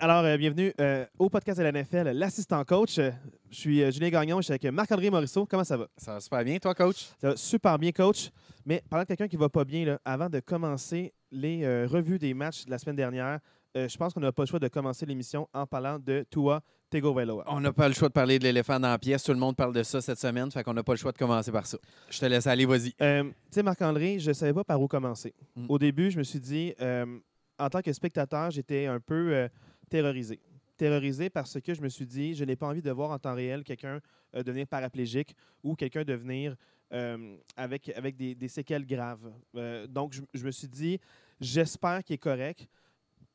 Alors, euh, bienvenue euh, au podcast de la NFL, l'assistant coach. Euh, je suis Julien Gagnon, je suis avec Marc-André Morisseau. Comment ça va? Ça va super bien, toi, coach? Ça va super bien, coach. Mais parlant de quelqu'un qui va pas bien, là, avant de commencer les revues des matchs de la semaine dernière, je pense qu'on n'a pas le choix de commencer l'émission en parlant de Tua Tagovailoa. On n'a pas le choix de parler de l'éléphant dans la pièce. Tout le monde parle de ça cette semaine, fait qu'on n'a pas le choix de commencer par ça. Je te laisse aller, vas-y. Tu sais, Marc-André, je ne savais pas par où commencer. Mm. Au début, je me suis dit, en tant que spectateur, j'étais un peu terrorisé. Terrorisé parce que je me suis dit, je n'ai pas envie de voir en temps réel quelqu'un euh, devenir paraplégique ou quelqu'un devenir euh, avec, avec des, séquelles graves. Euh, donc, je, je me suis dit, j'espère qu'il est correct,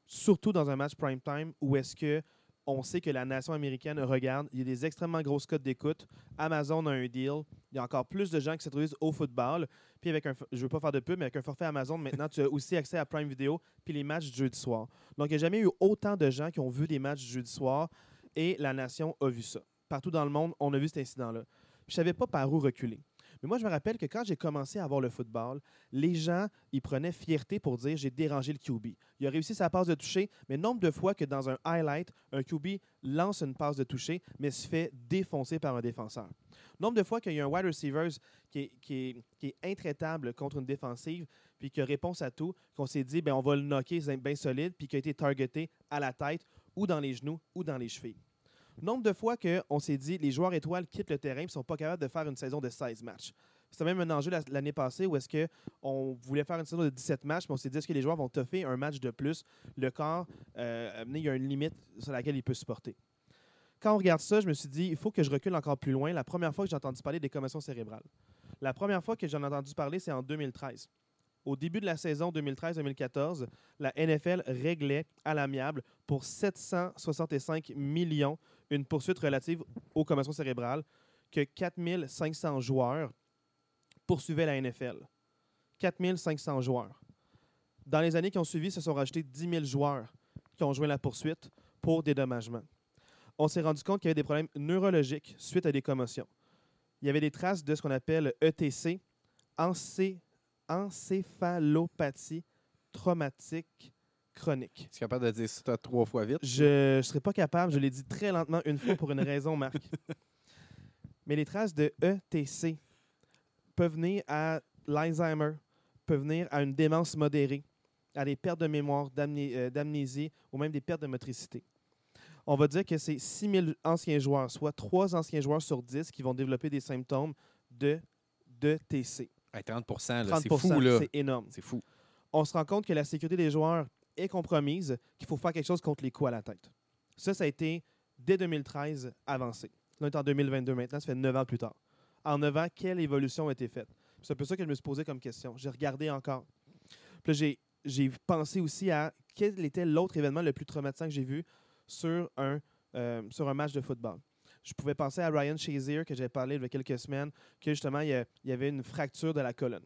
surtout dans un match prime time où est-ce que on sait que la nation américaine regarde, il y a des extrêmement grosses cotes d'écoute. Amazon a un deal. Il y a encore plus de gens qui s'introduisent au football. Puis avec un, je veux pas faire de pub, mais avec un forfait Amazon, maintenant, tu as aussi accès à Prime Video puis les matchs du jeudi soir. Donc, il n'y a jamais eu autant de gens qui ont vu des matchs du jeudi soir et la nation a vu ça. Partout dans le monde, on a vu cet incident-là. Je savais pas par où reculer. Mais moi, je me rappelle que quand j'ai commencé à voir le football, les gens, ils prenaient fierté pour dire j'ai dérangé le QB. Il a réussi sa passe de toucher, mais nombre de fois que dans un highlight, un QB lance une passe de toucher, mais se fait défoncer par un défenseur. Nombre de fois qu'il y a un wide receiver qui est, intraitable contre une défensive, puis qui réponse à tout, qu'on s'est dit, ben, on va le knocker bien solide, puis qui a été targeté à la tête, ou dans les genoux, ou dans les chevilles. Nombre de fois qu'on s'est dit, les joueurs étoiles quittent le terrain et ne sont pas capables de faire une saison de 16 matchs. C'était même un enjeu la- l'année passée où est-ce qu'on voulait faire une saison de 17 matchs, mais on s'est dit, est-ce que les joueurs vont toffer un match de plus? Le corps, euh, il y a une limite sur laquelle il peut supporter. Quand on regarde ça, je me suis dit, il faut que je recule encore plus loin. La première fois que j'ai entendu parler des commotions cérébrales. La première fois que j'en ai entendu parler, c'est en 2013. Au début de la saison 2013-2014, la NFL réglait à l'amiable pour 765 millions une poursuite relative aux commotions cérébrales que 4500 joueurs poursuivaient la NFL. 4500 joueurs. Dans les années qui ont suivi, se sont rajoutés 10 000 joueurs qui ont joué la poursuite pour dédommagement. On s'est rendu compte qu'il y avait des problèmes neurologiques suite à des commotions. Il y avait des traces de ce qu'on appelle ETC, encé- encéphalopathie traumatique chronique. Tu es capable de dire ça trois fois vite? Je ne serais pas capable, je l'ai dit très lentement une fois pour une raison, Marc. Mais les traces de ETC peuvent venir à l'Alzheimer, peuvent venir à une démence modérée, à des pertes de mémoire, euh, d'amnésie ou même des pertes de motricité. On va dire que c'est 6 000 anciens joueurs, soit 3 anciens joueurs sur 10 qui vont développer des symptômes de d'ETC. Hey, 30 là, 30 c'est fou, c'est énorme C'est fou. on se rend compte que la sécurité des joueurs est compromise, qu'il faut faire quelque chose contre les coups à la tête. Ça, ça a été dès 2013 avancé. Là, on est en 2022 maintenant, ça fait 9 ans plus tard. En 9 ans, quelle évolution a été faite? C'est un peu ça que je me suis posé comme question. J'ai regardé encore. Puis j'ai, j'ai pensé aussi à quel était l'autre événement le plus traumatisant que j'ai vu sur un, euh, sur un match de football. Je pouvais penser à Ryan Shazier, que j'avais parlé il y a quelques semaines, que justement, il y avait une fracture de la colonne.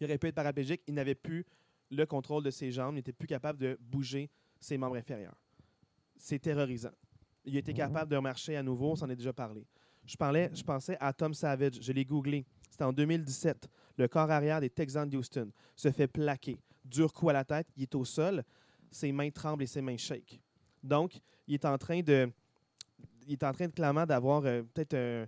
Il aurait pu être paraplégique, il n'avait plus le contrôle de ses jambes, il n'était plus capable de bouger ses membres inférieurs. C'est terrorisant. Il a été capable de marcher à nouveau, on s'en est déjà parlé. Je, parlais, je pensais à Tom Savage, je l'ai googlé. C'était en 2017. Le corps arrière des Texans de Houston se fait plaquer. Dur coup à la tête, il est au sol, ses mains tremblent et ses mains shake. Donc, il est en train de. Il est en train de clairement d'avoir euh, peut-être un-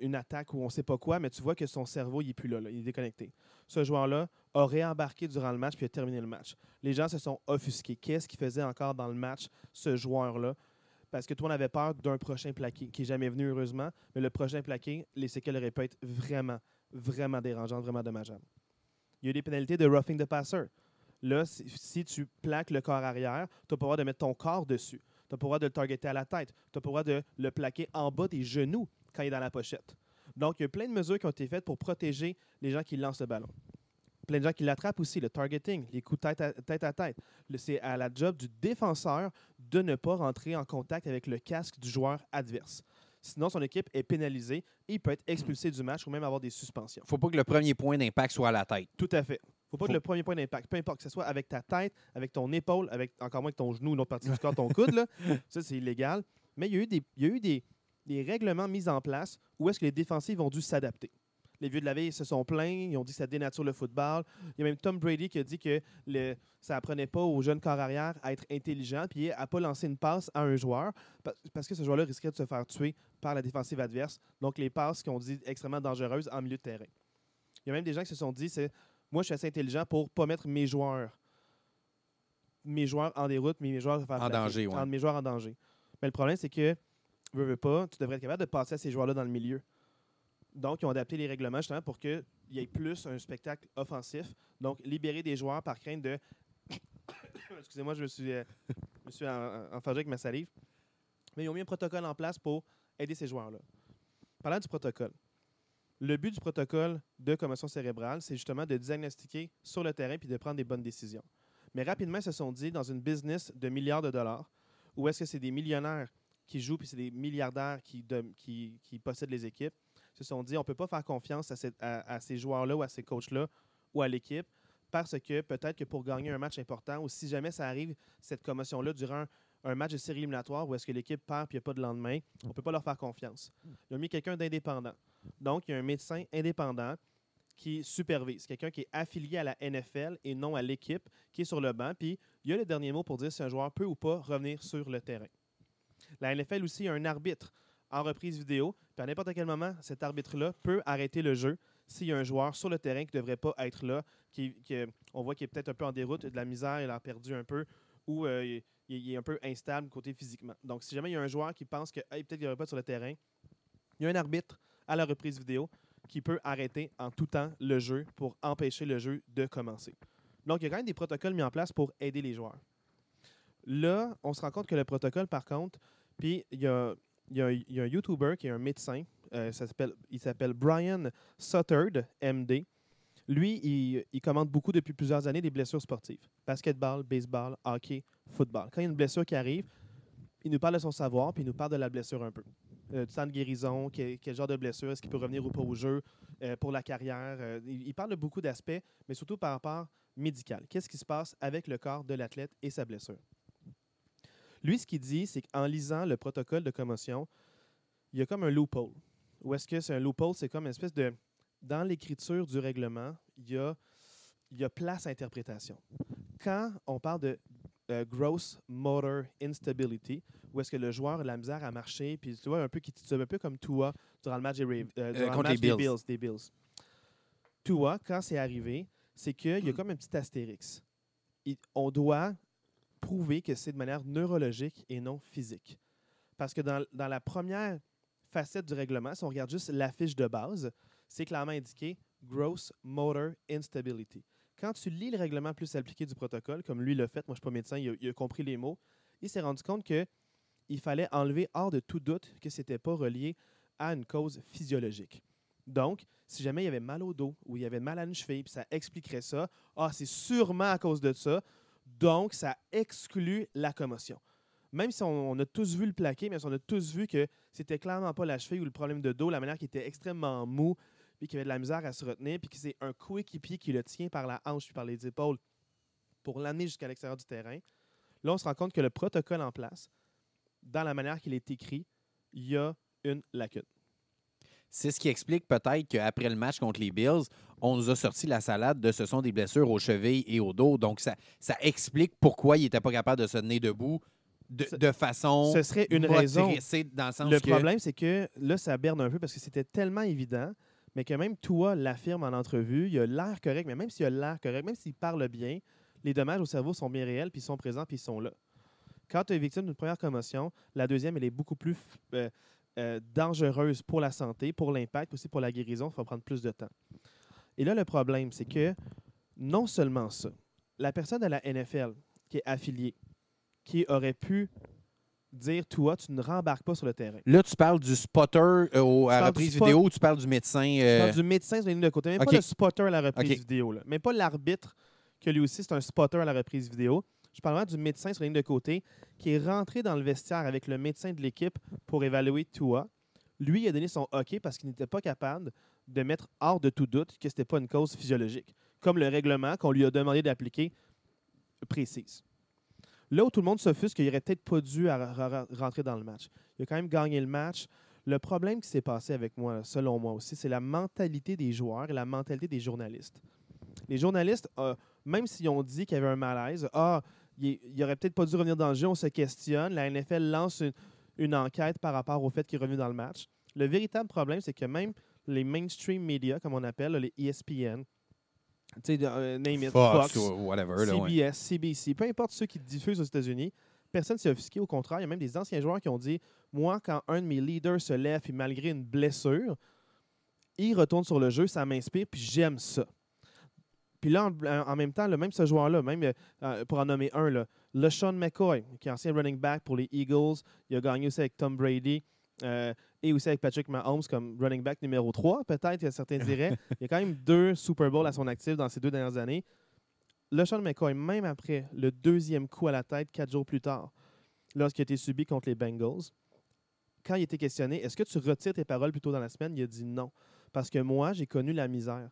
une attaque ou on ne sait pas quoi, mais tu vois que son cerveau, il n'est plus là, là, il est déconnecté. Ce joueur-là a réembarqué durant le match puis a terminé le match. Les gens se sont offusqués. Qu'est-ce qu'il faisait encore dans le match, ce joueur-là? Parce que toi, on avait peur d'un prochain plaqué, qui n'est jamais venu, heureusement, mais le prochain plaqué, les séquelles auraient pu être vraiment, vraiment dérangeantes, vraiment dommageables. Il y a eu des pénalités de roughing the passer. Là, si, tu plaques le corps arrière, tu pas le droit de mettre ton corps dessus. Tu pas le droit de le targeter à la tête. Tu pas le droit de le plaquer en bas des genoux quand il est dans la pochette. Donc, il y a plein de mesures qui ont été faites pour protéger les gens qui lancent le ballon. Plein de gens qui l'attrapent aussi, le targeting, les coups tête à tête. À tête. C'est à la job du défenseur de ne pas rentrer en contact avec le casque du joueur adverse. Sinon, son équipe est pénalisée et il peut être expulsé du match ou même avoir des suspensions. Faut pas que le premier point d'impact soit à la tête. Tout à fait. faut pas Faut- que le premier point d'impact, peu importe que ce soit avec ta tête, avec ton épaule, avec encore moins que ton genou, une autre partie du corps, ton coude, là. ça c'est illégal. Mais il y a eu des, il y a eu des, des règlements mis en place où est-ce que les défensifs ont dû s'adapter. Les vieux de la veille se sont plaints, ils ont dit que ça dénature le football. Il y a même Tom Brady qui a dit que le, ça apprenait pas aux jeunes corps arrière à être intelligent, puis à pas lancer une passe à un joueur, pa- parce que ce joueur-là risquerait de se faire tuer par la défensive adverse. Donc, les passes qu'on dit extrêmement dangereuses en milieu de terrain. Il y a même des gens qui se sont dit, c'est moi, je suis assez intelligent pour pas mettre mes joueurs, mes joueurs en déroute, mais mes joueurs faire En danger, ouais. En- Mes joueurs en danger. Mais le problème, c'est que, veux, veux pas, tu devrais être capable de passer à ces joueurs-là dans le milieu. Donc, ils ont adapté les règlements justement pour qu'il y ait plus un spectacle offensif. Donc, libérer des joueurs par crainte de. Excusez-moi, je me suis, euh, suis avec ma salive. Mais ils ont mis un protocole en place pour aider ces joueurs-là. Parlant du protocole, le but du protocole de commotion cérébrale, c'est justement de diagnostiquer sur le terrain puis de prendre des bonnes décisions. Mais rapidement, ils se sont dit, dans une business de milliards de dollars, où est-ce que c'est des millionnaires qui jouent puis c'est des milliardaires qui, qui possèdent les équipes, se sont dit, on ne peut pas faire confiance à, ces joueurs-là ou à ces coachs-là ou à l'équipe parce que peut-être que pour gagner un match important ou si jamais ça arrive, cette commotion-là, durant un, un match de série éliminatoire où est-ce que l'équipe perd puis il n'y a pas de lendemain, on ne peut pas leur faire confiance. Ils ont mis quelqu'un d'indépendant. Donc, il y a un médecin indépendant qui supervise, quelqu'un qui est affilié à la NFL et non à l'équipe, qui est sur le banc. Puis, il y a le dernier mot pour dire si un joueur peut ou pas revenir sur le terrain. La NFL aussi a un arbitre en reprise vidéo. Puis, à n'importe quel moment, cet arbitre-là peut arrêter le jeu s'il y a un joueur sur le terrain qui ne devrait pas être là, qui, qui- on voit qu'il est peut-être un peu en déroute, de la misère, il a perdu un peu, ou euh, il, est un peu instable côté physiquement. Donc, si jamais il y a un joueur qui pense que hey, peut-être qu'il devrait pas sur le terrain, il y a un arbitre à la reprise vidéo qui peut arrêter en tout temps le jeu pour empêcher le jeu de commencer. Donc, il y a quand même des protocoles mis en place pour aider les joueurs. Là, on se rend compte que le protocole, par contre, puis il y a, il y a un- YouTuber qui est un médecin, euh, il s'appelle Brian Suttard, MD. Lui, il, il commande beaucoup depuis plusieurs années des blessures sportives. Basketball, baseball, hockey, football. Quand il y a une blessure qui arrive, il nous parle de son savoir, puis il nous parle de la blessure un peu. Euh, du temps de guérison, quel, genre de blessure, est-ce qu'il peut revenir ou pas au jeu, euh, pour la carrière. Il parle de beaucoup d'aspects, mais surtout par rapport médical. Qu'est-ce qui se passe avec le corps de l'athlète et sa blessure? Lui, ce qu'il dit, c'est qu'en lisant le protocole de commotion, il y a comme un loophole. Ou est-ce que c'est un loophole? C'est comme une espèce de. Dans l'écriture du règlement, il y a, il y a place à interprétation. Quand on parle de euh, gross motor instability, où est-ce que le joueur a la misère à marcher, puis tu vois, un peu qui titube, un peu comme Tua durant le match des, euh, durant le match des Bills. Bills. Des Bills. Tua, quand c'est arrivé, c'est qu'il y a comme un petit astérix. Il- on doit prouver que c'est de manière neurologique et non physique. Parce que dans, dans la première facette du règlement, si on regarde juste la fiche de base, c'est clairement indiqué Gross Motor Instability. Quand tu lis le règlement plus appliqué du protocole, comme lui l'a fait, moi je ne suis pas médecin, il a, il a compris les mots, il s'est rendu compte que il fallait enlever hors de tout doute que ce n'était pas relié à une cause physiologique. Donc, si jamais il y avait mal au dos ou il y avait mal à une cheville, puis ça expliquerait ça, ah, c'est sûrement à cause de ça, donc ça exclut la commotion. Même si on, a tous vu le plaqué, même si on a tous vu que c'était clairement pas la cheville ou le problème de dos, la manière qu'il était extrêmement mou, puis qu'il avait de la misère à se retenir, puis que c'est un coéquipier qui le tient par la hanche puis par les épaules pour l'amener jusqu'à l'extérieur du terrain. Là, on se rend compte que le protocole en place, dans la manière qu'il est écrit, il y a une lacune. C'est ce qui explique peut-être qu'après le match contre les Bills, on nous a sorti la salade de ce sont des blessures aux chevilles et au dos. Donc, ça, ça explique pourquoi il n'était pas capable de se tenir debout de, façon. Ce serait une raison. Dans le sens Le que- problème, c'est que là, ça berne un peu parce que c'était tellement évident, mais que même toi l'affirme en entrevue, il a l'air correct, mais même s'il a l'air correct, même s'il parle bien, les dommages au cerveau sont bien réels, puis ils sont présents, puis ils sont là. Quand tu es victime d'une première commotion, la deuxième, elle est beaucoup plus euh, euh, dangereuse pour la santé, pour l'impact, aussi pour la guérison. Ça va prendre plus de temps. Et là, le problème, c'est que non seulement ça, la personne à la NFL qui est affiliée, qui aurait pu dire, toi, tu ne rembarques pas sur le terrain. Là, tu parles du spotter euh, au- à parle reprise vidéo ou tu parles du médecin. Je euh, parle du médecin sur la ligne de côté, même pas le spotter à la reprise vidéo. Là. Même pas l'arbitre, que lui aussi, c'est un spotter à la reprise vidéo. Je parle vraiment du médecin sur la ligne de côté qui est rentré dans le vestiaire avec le médecin de l'équipe pour évaluer Tua. Lui, il a donné son OK parce qu'il n'était pas capable de mettre hors de tout doute que ce n'était pas une cause physiologique, comme le règlement qu'on lui a demandé d'appliquer précise. Là où tout le monde s'offusque qu'il n'aurait peut-être pas dû rentrer dans le match. Il a quand même gagné le match. Le problème qui s'est passé avec moi, selon moi aussi, c'est la mentalité des joueurs et la mentalité des journalistes. Les journalistes, euh, même s'ils ont dit qu'il y avait un malaise, ah, il, il aurait peut-être pas dû revenir dans le jeu, on se questionne. La NFL lance une enquête par rapport au fait qu'il est revenu dans le match. Le véritable problème, c'est que même les mainstream media, comme on appelle, les ESPN, tu sais, euh, name it, Fox, Fox, ou whatever. ouais. CBS, CBC, peu importe ceux qui diffusent aux États-Unis, personne ne s'est offusqué. Au contraire, il y a même des anciens joueurs qui ont dit Moi, quand un de mes leaders se lève, et malgré une blessure, il retourne sur le jeu, ça m'inspire, puis j'aime ça. Puis là, en, en même temps, là, même ce joueur-là, même euh, euh, pour en nommer un, là, LeSean McCoy, qui est ancien running back pour les Eagles, il a gagné aussi avec Tom Brady euh, et aussi avec Patrick Mahomes comme running back numéro 3, peut-être, que certains diraient. il y a quand même deux Super Bowls à son actif dans ces deux dernières années. LeSean McCoy, même après le deuxième coup à la tête, quatre jours plus tard, lorsqu'il a été subi contre les Bengals, quand il était questionné, est-ce que tu retires tes paroles plus tôt dans la semaine, il a dit non. Parce que moi, j'ai connu la misère.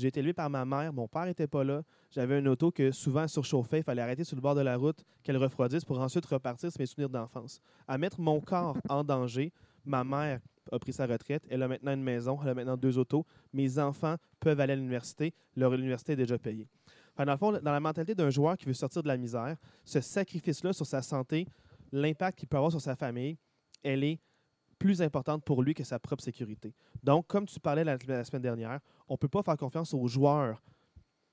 J'ai été élevé par ma mère, mon père n'était pas là. J'avais une auto que souvent surchauffait, il fallait arrêter sur le bord de la route, qu'elle refroidisse pour ensuite repartir sur mes souvenirs d'enfance. À mettre mon corps en danger, ma mère a pris sa retraite, elle a maintenant une maison, elle a maintenant deux autos. Mes enfants peuvent aller à l'université, leur université est déjà payée. Fait, dans le fond, dans la mentalité d'un joueur qui veut sortir de la misère, ce sacrifice-là sur sa santé, l'impact qu'il peut avoir sur sa famille, elle est plus importante pour lui que sa propre sécurité. Donc, comme tu parlais la, semaine dernière, on ne peut pas faire confiance aux joueurs.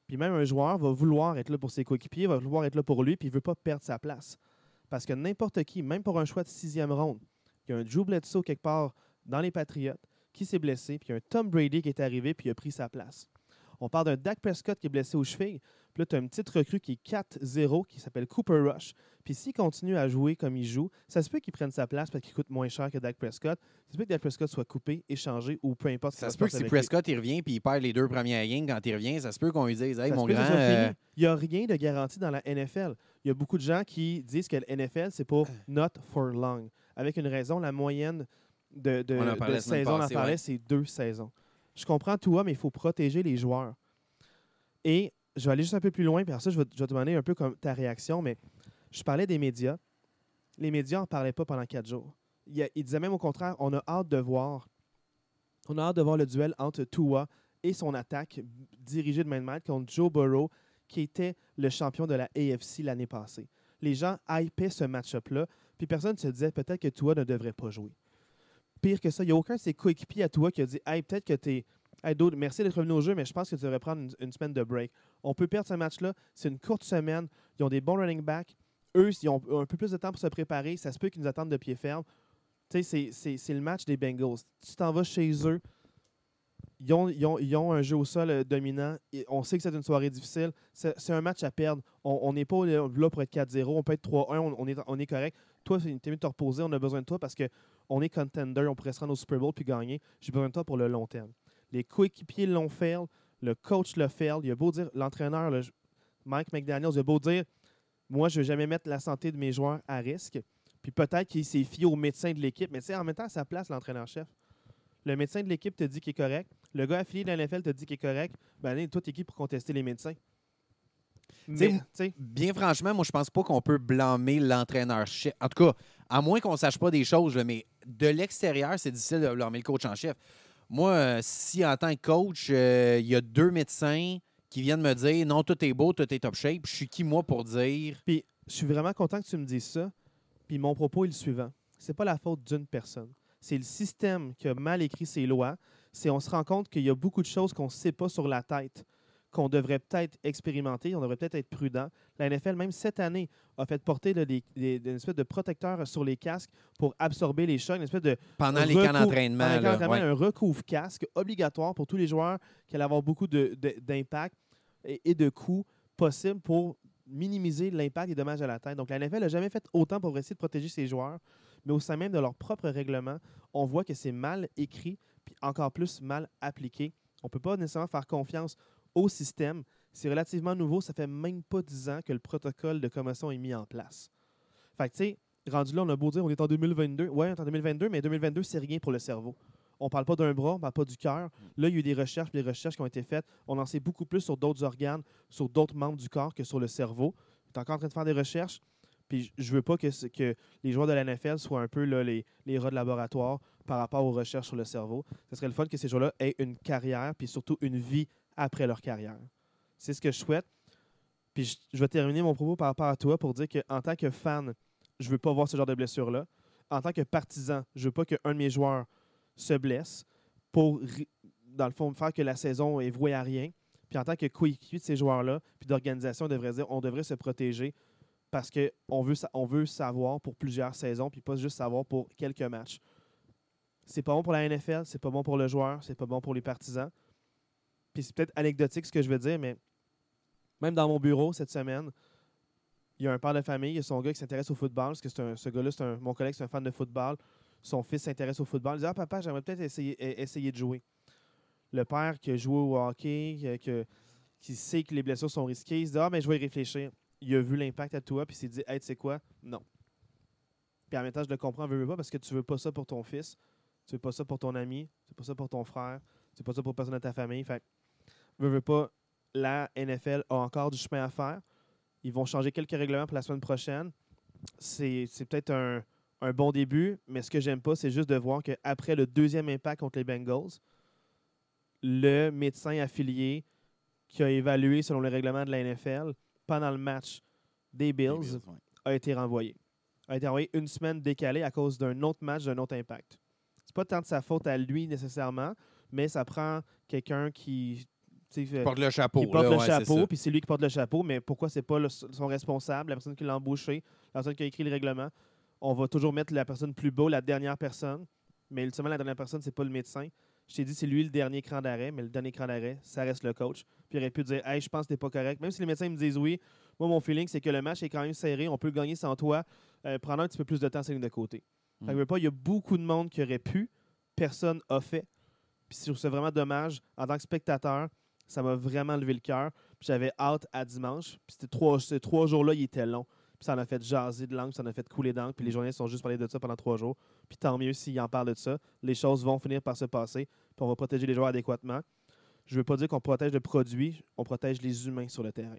Puis même un joueur va vouloir être là pour ses coéquipiers, va vouloir être là pour lui, puis il ne veut pas perdre sa place. Parce que n'importe qui, même pour un choix de sixième ronde, il y a un Drew Bledsoe quelque part dans les Patriotes qui s'est blessé, puis il y a un Tom Brady qui est arrivé, puis il a pris sa place. On parle d'un Dak Prescott qui est blessé aux chevilles. Puis là, tu as une petite recrue qui est 4-0, qui s'appelle Cooper Rush. Puis s'il continue à jouer comme il joue, ça se peut qu'il prenne sa place parce qu'il coûte moins cher que Dak Prescott. Ça se peut que Dak Prescott soit coupé, échangé ou peu importe. Ça va se peut que si lui. Prescott il revient puis il perd les deux premières games quand il revient, ça se peut qu'on lui dise Hey, Ça mon grand. euh. Il n'y a rien de garanti dans la NFL. Il y a beaucoup de gens qui disent que la NFL, c'est pour not for long. Avec une raison, la moyenne de, de, On en parlait de la semaine saisons, on en parlait, ouais. c'est deux saisons. Je comprends toi, mais il faut protéger les joueurs. Et je vais aller juste un peu plus loin, puis après ça, je vais, te demander un peu comme ta réaction, mais je parlais des médias. Les médias n'en parlaient pas pendant quatre jours. Il, y a- il disait même au contraire, on a hâte de voir. On a hâte de voir le duel entre Tua et son attaque dirigée de main de contre Joe Burrow, qui était le champion de la AFC l'année passée. Les gens hypaient ce match-up-là, puis personne ne se disait peut-être que Tua ne devrait pas jouer. Pire que ça, il n'y a aucun de ses coéquipiers à Tua qui a dit Hey, peut-être que tu es. Hey, dude, merci d'être revenu au jeu, mais je pense que tu devrais prendre une, semaine de break. On peut perdre ce match-là. C'est une courte semaine. Ils ont des bons running backs. Eux, ils ont un peu plus de temps pour se préparer. Ça se peut qu'ils nous attendent de pied ferme. Tu sais, c'est- le match des Bengals. Tu t'en vas chez eux. Ils ont, ils ont- ils ont un jeu au sol euh, dominant. On sait que c'est une soirée difficile. C'est un match à perdre. On n'est pas là pour être 4-0. On peut être 3-1. On, est, on est correct. Toi, t'es mieux de te reposer. On a besoin de toi parce qu'on est contender. On pourrait se rendre au Super Bowl puis gagner. J'ai besoin de toi pour le long terme. Les coéquipiers l'ont fait. Le coach l'a fait. Il a beau dire, l'entraîneur, Mike McDaniels, il a beau dire Moi, je ne vais jamais mettre la santé de mes joueurs à risque. Puis peut-être qu'il s'est fié au médecin de l'équipe. Mais tu sais, en même temps, à sa place, l'entraîneur-chef. Le médecin de l'équipe te dit qu'il est correct. Le gars affilié de la NFL te dit qu'il est correct. Ben, allez, toi, t'es qui pour contester les médecins? Mais, Bien franchement, moi, je pense pas qu'on peut blâmer l'entraîneur-chef. En tout cas, à moins qu'on sache pas des choses, mais de l'extérieur, c'est difficile de blâmer le coach en chef. Moi, euh, si en tant que coach, euh, il y a deux médecins qui viennent me dire non, tout est beau, tout est top shape, je suis qui, moi, pour dire? Puis je suis vraiment content que tu me dises ça. Puis mon propos est le suivant. C'est pas la faute d'une personne. C'est le système qui a mal écrit ses lois. C'est on se rend compte qu'il y a beaucoup de choses qu'on ne sait pas sur la tête, qu'on devrait peut-être expérimenter, on devrait peut-être être prudent. La NFL, même cette année, a fait porter là, des, des- une espèce de protecteur sur les casques pour absorber les chocs, une espèce de Pendant les camps d'entraînement. ouais. un recouvre-casque obligatoire pour tous les joueurs qui allaient avoir beaucoup de- de- d'impact et, et de coûts possibles pour minimiser l'impact des dommages à la tête. Donc, la NFL n'a jamais fait autant pour essayer de protéger ses joueurs, mais au sein même de leur propre règlement, on voit que c'est mal écrit, puis encore plus mal appliqué. On ne peut pas nécessairement faire confiance au système. C'est relativement nouveau, ça fait même pas 10 ans que le protocole de commotion est mis en place. Fait que, tu sais, rendu là, on a beau dire on est en 2022. Ouais, on est en 2022, mais 2022, c'est rien pour le cerveau. On parle pas d'un bras, on parle pas du cœur. Là, il y a eu des recherches, des recherches qui ont été faites. On en sait beaucoup plus sur d'autres organes, sur d'autres membres du corps que sur le cerveau. On est encore en train de faire des recherches. Puis je veux pas que, les joueurs de la NFL soient un peu là, les, les rats de laboratoire par rapport aux recherches sur le cerveau. Ce serait le fun que ces joueurs-là aient une carrière, puis surtout une vie après leur carrière. C'est ce que je souhaite. Puis je, vais terminer mon propos par rapport à toi pour dire qu'en tant que fan, je veux pas voir ce genre de blessure-là. En tant que partisan, je veux pas qu'un de mes joueurs se blesse pour, dans le fond, faire que la saison est vouée à rien. Puis en tant que coéquipier de ces joueurs-là, puis d'organisation, on devrait dire devrait se protéger parce qu'on veut, on veut savoir pour plusieurs saisons, puis pas juste savoir pour quelques matchs. C'est pas bon pour la NFL, c'est pas bon pour le joueur, c'est pas bon pour les partisans. Puis c'est peut-être anecdotique ce que je veux dire, mais même dans mon bureau cette semaine, il y a un père de famille, il y a son gars qui s'intéresse au football, parce que c'est un- ce gars-là, c'est mon collègue, c'est un fan de football. Son fils s'intéresse au football. Il dit Ah, papa, j'aimerais peut-être essayer, e- essayer de jouer. Le père qui a joué au hockey, qui sait que les blessures sont risquées, il se dit Ah, mais je vais y réfléchir. Il a vu l'impact à toi, puis il s'est dit Hey, tu sais quoi? Non. Puis en même temps, je le comprends, veux, veux pas, parce que tu veux pas ça pour ton fils, tu veux pas ça pour ton ami, tu veux pas ça pour ton frère, tu veux pas ça pour personne de ta famille. Fait veux, veux pas, la NFL a encore du chemin à faire. Ils vont changer quelques règlements pour la semaine prochaine. C'est peut-être un, un bon début, mais ce que j'aime pas, c'est juste de voir qu'après le deuxième impact contre les Bengals, le médecin affilié qui a évalué selon les règlements de la NFL pendant le match des Bills, Les Bills, ouais. a été renvoyé. A été renvoyé une semaine décalée à cause d'un autre match, d'un autre impact. C'est pas tant de sa faute à lui nécessairement, mais ça prend quelqu'un qui, fait- Porte le chapeau. qui porte là, le ouais, chapeau, puis c'est lui qui porte le chapeau, mais pourquoi c'est pas le- son responsable, la personne qui l'a embauché, la personne qui a écrit le règlement? On va toujours mettre la personne plus beau, la dernière personne, mais ultimement, la dernière personne, c'est pas le médecin. Je t'ai dit, c'est lui le dernier cran d'arrêt, mais le dernier cran d'arrêt, ça reste le coach. Puis il aurait pu dire, hey, je pense que t'es pas correct. Même si les médecins me disent oui, moi, mon feeling, c'est que le match est quand même serré, on peut le gagner sans toi. Euh, prendre un petit peu plus de temps, c'est de côté. Mm. pas, il y a beaucoup de monde qui aurait pu, personne a fait. Puis je trouve ça vraiment dommage. En tant que spectateur, ça m'a vraiment levé le cœur. J'avais hâte à dimanche. Puis trois, ces trois jours-là, il était long. Puis ça en a fait jaser de langue, ça en a fait couler d'encre. Puis les journalistes ont juste parlé de ça pendant trois jours. Puis tant mieux s'ils en parlent de ça. Les choses vont finir par se passer. Puis on va protéger les joueurs adéquatement. Je ne veux pas dire qu'on protège le produit, on protège les humains sur le terrain.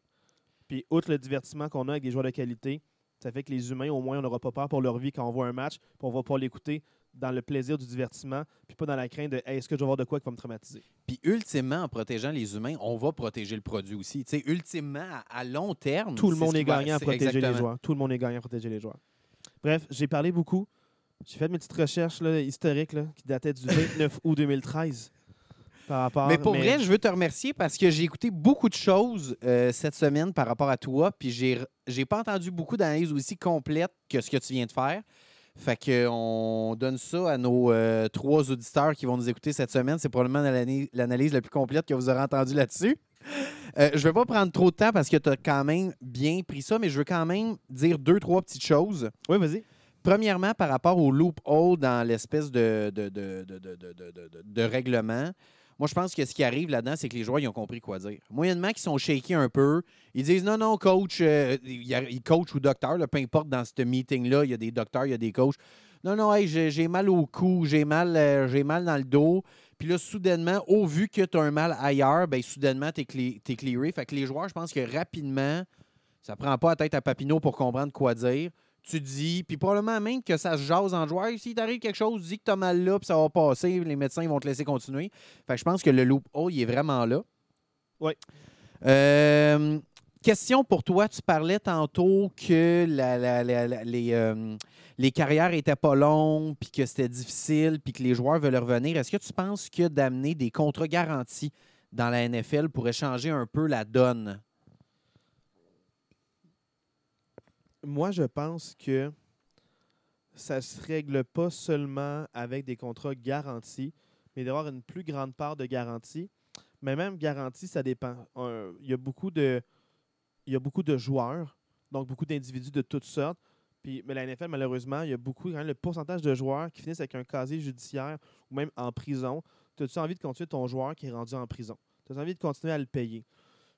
Puis outre le divertissement qu'on a avec des joueurs de qualité, ça fait que les humains, au moins, on n'aura pas peur pour leur vie quand on voit un match. Puis on va pouvoir l'écouter dans le plaisir du divertissement, puis pas dans la crainte de Hey, est-ce que je vais voir de quoi qui va me traumatiser? Puis ultimement, en protégeant les humains, on va protéger le produit aussi. Tu sais, ultimement, à, long terme, Tout le monde est va- gagnant à protéger les joueurs. Tout le monde est gagnant à protéger les joueurs. Bref, j'ai parlé beaucoup. J'ai fait mes petites recherches là, historiques là, qui dataient du 29 août 2013. Par rapport, Mais pour vrai, je veux te remercier parce que j'ai écouté beaucoup de choses euh, cette semaine par rapport à toi, puis j'ai j'ai pas entendu beaucoup d'analyses aussi complètes que ce que tu viens de faire. Fait que on donne ça à nos euh, trois auditeurs qui vont nous écouter cette semaine. C'est probablement l'ana- l'analyse la plus complète que vous aurez entendue là-dessus. Euh, je vais pas prendre trop de temps parce que tu as quand même bien pris ça, mais je veux quand même dire deux, trois petites choses. Oui, vas-y. Premièrement, par rapport au loophole dans l'espèce de, de- de- de- de règlement, moi, je pense que ce qui arrive là-dedans, c'est que les joueurs ils ont compris quoi dire. Moyennement, qui sont shakés un peu, ils disent non, non, coach, euh, il coach ou docteur, peu importe dans ce meeting-là, il y a des docteurs, il y a des coachs. Non, non, hey, j'ai j'ai mal au cou, j'ai mal, euh, j'ai mal dans le dos. Puis là, soudainement, au vu que tu as un mal ailleurs, ben, soudainement, tu es, clearé. Fait que les joueurs, je pense que rapidement, ça prend pas la tête à Papineau pour comprendre quoi dire. Tu dis, puis probablement même que ça se jase en joueur. Si t'arrive quelque chose, dis que t'as mal là, puis ça va passer, les médecins ils vont te laisser continuer. Fait que je pense que le loophole, il est vraiment là. Oui. Euh, question pour toi. Tu parlais tantôt que la- la- la- la- les, euh, les carrières étaient pas longues, puis que c'était difficile, puis que les joueurs veulent revenir. Est-ce que tu penses que d'amener des contrats garantis dans la NFL pourrait changer un peu la donne? Moi, je pense que ça ne se règle pas seulement avec des contrats garantis, mais d'avoir une plus grande part de garantie. Mais même garantie, ça dépend. Il y a beaucoup de, il y a beaucoup de joueurs, donc beaucoup d'individus de toutes sortes. Puis, mais la NFL, malheureusement, il y a beaucoup, le pourcentage de joueurs qui finissent avec un casier judiciaire ou même en prison. As-tu envie de continuer ton joueur qui est rendu en prison? Tu as envie de continuer à le payer?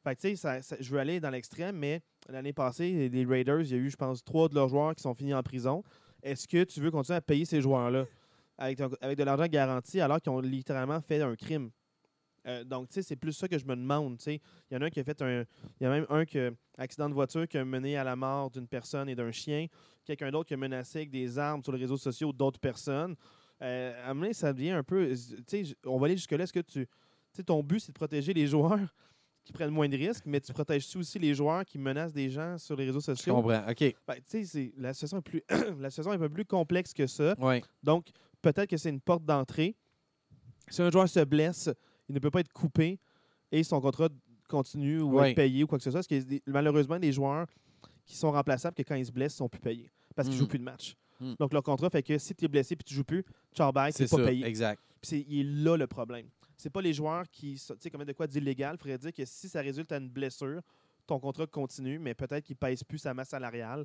Fait que, tu sais, je veux aller dans l'extrême, mais l'année passée, les Raiders, il y a eu, je pense, trois de leurs joueurs qui sont finis en prison. Est-ce que tu veux continuer à payer ces joueurs-là avec, avec de l'argent garanti alors qu'ils ont littéralement fait un crime? Euh, donc, tu sais, c'est plus ça que je me demande. Il y en a un qui a fait un. Il y a même un qui a- accident de voiture qui a mené à la mort d'une personne et d'un chien. Quelqu'un d'autre qui a menacé avec des armes sur les réseaux sociaux d'autres personnes. Euh, à ça devient un peu. Tu sais, on va aller jusque-là. Est-ce que tu. Tu sais, ton but, c'est de protéger les joueurs? Qui prennent moins de risques, mais tu protèges aussi les joueurs qui menacent des gens sur les réseaux Je sociaux? comprends. OK. Ben, tu sais, c'est- la situation est plus. la situation est un peu plus complexe que ça. Oui. Donc, peut-être que c'est une porte d'entrée. Si un joueur se blesse, il ne peut pas être coupé et son contrat continue ou Ouais. être payé ou quoi que ce soit. Parce des- malheureusement des joueurs qui sont remplaçables que quand ils se blessent, ils sont plus payés parce qu'ils Mhm. jouent plus de match. Mhm. Donc, leur contrat fait que si tu es blessé puis tu joues plus, ciao bye, C'est tu pas payé. Exact. Puis c'est- il est là le problème. C'est pas les joueurs qui, tu sais, de quoi d'illégal. Il faudrait dire que si ça résulte à une blessure, ton contrat continue, mais peut-être qu'il pèse plus sa masse salariale.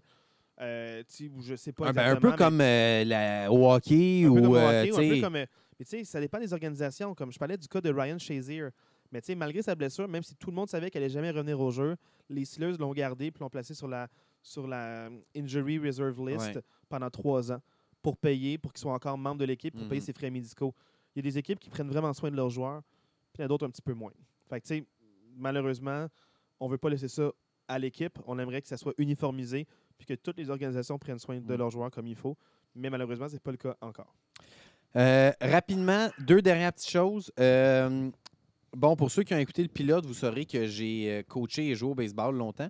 Euh, je sais pas Ah, ben, un peu mais- comme euh, la, au hockey un peu ou. comme au euh, hockey, ou un tu peu sais- comme, euh, mais tu sais, ça dépend des organisations. Comme je parlais du cas de Ryan Shazier. Mais tu sais, malgré sa blessure, même si tout le monde savait qu'elle allait jamais revenir au jeu, les Steelers l'ont gardé puis l'ont placé sur la, sur la Injury Reserve List Ouais. pendant trois ans pour payer, pour qu'il soit encore membre de l'équipe, pour Mhm. payer ses frais médicaux. Il y a des équipes qui prennent vraiment soin de leurs joueurs, puis il y en a d'autres un petit peu moins. Fait que tu sais, malheureusement, on veut pas laisser ça à l'équipe. On aimerait que ça soit uniformisé puis que toutes les organisations prennent soin de Mhm. leurs joueurs comme il faut. Mais malheureusement, c'est pas le cas encore. Euh, rapidement, deux dernières petites choses. Euh, bon, pour ceux qui ont écouté le pilote, vous saurez que j'ai euh, coaché et joué au baseball longtemps.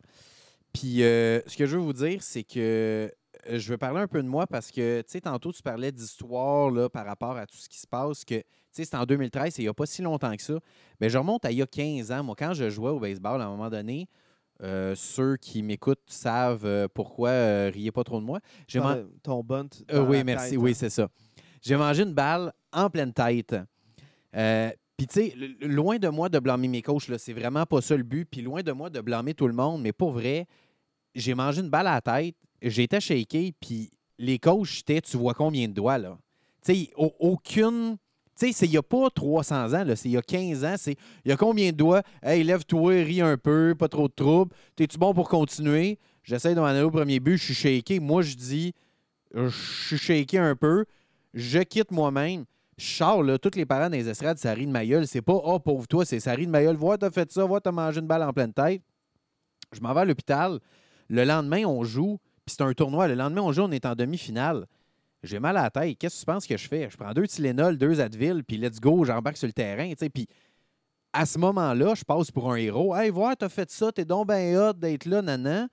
Puis, euh, ce que je veux vous dire, c'est que je veux parler un peu de moi parce que, tu sais, tantôt, tu parlais d'histoire là, par rapport à tout ce qui se passe. que Tu sais, c'était en 2013, c'est il n'y a pas si longtemps que ça. Mais je remonte à il y a 15 ans. Moi, quand je jouais au baseball, à un moment donné, euh, ceux qui m'écoutent savent euh, pourquoi euh, riez pas trop de moi. J'ai man- Ton- bunt. euh, oui, merci. tête, Oui, hein. c'est ça. J'ai mangé une balle en pleine tête. Euh, Puis, tu sais, loin de moi de blâmer mes coachs, là, c'est vraiment pas ça le but. Puis, loin de moi de blâmer tout le monde, mais pour vrai, j'ai mangé une balle à la tête, j'étais shaké, puis les coachs, j'étais, tu vois combien de doigts, là. Tu sais, au- aucune. Tu sais, il n'y a pas 300 ans, c'est il y a 15 ans, c'est il y a combien de doigts? Hey, lève-toi, ris un peu, pas trop de trouble. T'es-tu bon pour continuer? J'essaie de m'en aller au premier but, je suis shaké. Moi, je dis, je suis shaké un peu, je quitte moi-même. Sors, là, tous les parents des estrades, ça rit de ma gueule. C'est pas, oh, pauvre toi, c'est ça rit de ma gueule. Vois, t'as fait ça, vois, t'as mangé une balle en pleine tête. Je m'en vais à l'hôpital. Le lendemain, on joue, puis c'est un tournoi. Le lendemain, on joue, on est en demi-finale. J'ai mal à la tête. Qu'est-ce que tu penses que je fais? Je prends deux Tylenol, deux Advil, puis let's go, j'embarque sur le terrain. Puis à ce moment-là, je passe pour un héros. Hey, vois, t'as fait ça, t'es donc ben hot d'être là, nanan.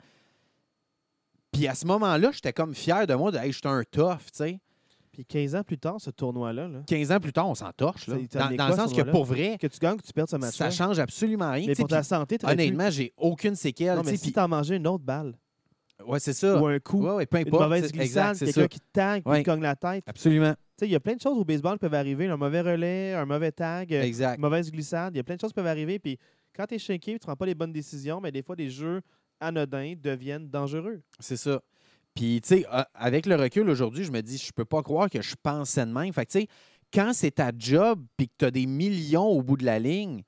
Puis à ce moment-là, j'étais comme fier de moi de hey, j'étais un tough, tu sais. Puis 15 ans plus tard, ce tournoi-là, là, 15 ans plus tard, on s'en torche. Là. Dans, le sens que pour vrai, que tu gagnes, que tu perds ce match ça change absolument rien. Mais pour ta santé, Honnêtement, j'ai aucune séquelle. Non, mais si tu mangé une autre balle ouais, c'est ça. ou un coup, Ouais, ouais, peu une importe. mauvaise c'est- glissade, quelqu'un qui te tag, qui Ouais. te cogne la tête. Absolument. Tu sais, il y a plein de choses au baseball qui peuvent arriver. Un mauvais relais, un mauvais tag, euh, Exact. une mauvaise glissade. Il y a plein de choses qui peuvent arriver. Puis quand tu es shaké, tu ne prends pas les bonnes décisions, mais des fois, des jeux anodins deviennent dangereux. C'est ça. Puis, tu sais, avec le recul aujourd'hui, je me dis, je peux pas croire que je pensais de même. Fait que, tu sais, quand c'est ta job puis que tu as des millions au bout de la ligne,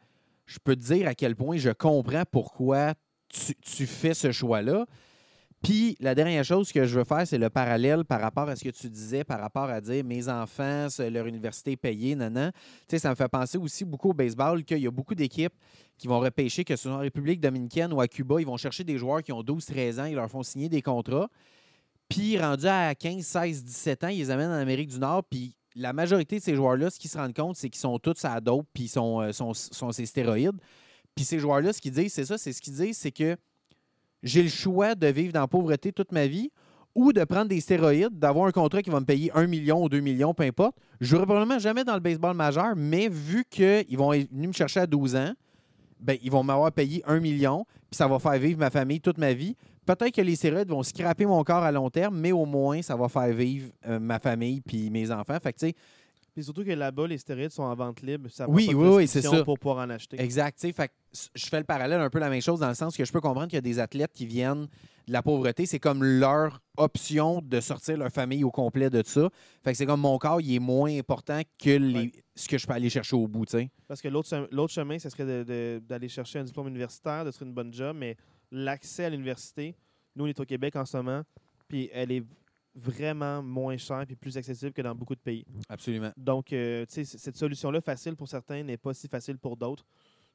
je peux te dire à quel point je comprends pourquoi tu, tu fais ce choix-là. Puis, la dernière chose que je veux faire, c'est le parallèle par rapport à ce que tu disais, par rapport à dire mes enfants, leur université est payée, nanan. Tu sais, ça me fait penser aussi beaucoup au baseball qu'il y a beaucoup d'équipes qui vont repêcher, que ce soit en République dominicaine ou à Cuba, ils vont chercher des joueurs qui ont 12-13 ans, ils leur font signer des contrats. Puis, rendus à 15, 16, 17 ans, ils les amènent en Amérique du Nord. Puis, la majorité de ces joueurs-là, ce qu'ils se rendent compte, c'est qu'ils sont tous à dope, puis ils sont, euh, sont ces stéroïdes. Puis, ces joueurs-là, ce qu'ils disent, c'est ça, c'est ce qu'ils disent, c'est que j'ai le choix de vivre dans la pauvreté toute ma vie ou de prendre des stéroïdes, d'avoir un contrat qui va me payer 1 million ou 2 millions, peu importe. Je jouerai probablement jamais dans le baseball majeur, mais vu qu'ils vont venus me chercher à 12 ans, ben, ils vont m'avoir payé 1 million, puis ça va faire vivre ma famille toute ma vie. Peut-être que les stéroïdes vont scraper mon corps à long terme, mais au moins, ça va faire vivre euh, ma famille puis mes enfants. Fait que, tu sais, Puis surtout que là-bas, les stéroïdes sont en vente libre. Ça Oui, oui, oui, c'est ça. pour pouvoir en acheter. Exact. tu sais, Fait je fais le parallèle un peu la même chose dans le sens que je peux comprendre qu'il y a des athlètes qui viennent de la pauvreté. C'est comme leur option de sortir leur famille au complet de ça. Fait que c'est comme mon corps, il est moins important que les, Ouais. ce que je peux aller chercher au bout. Parce que l'autre chemin, ce serait d'aller chercher un diplôme universitaire, de faire une bonne job, mais l'accès à l'université, nous, on est au Québec en ce moment, puis elle est vraiment moins cher et plus accessible que dans beaucoup de pays. Absolument. Donc, euh, tu sais, cette solution-là, facile pour certains, n'est pas si facile pour d'autres.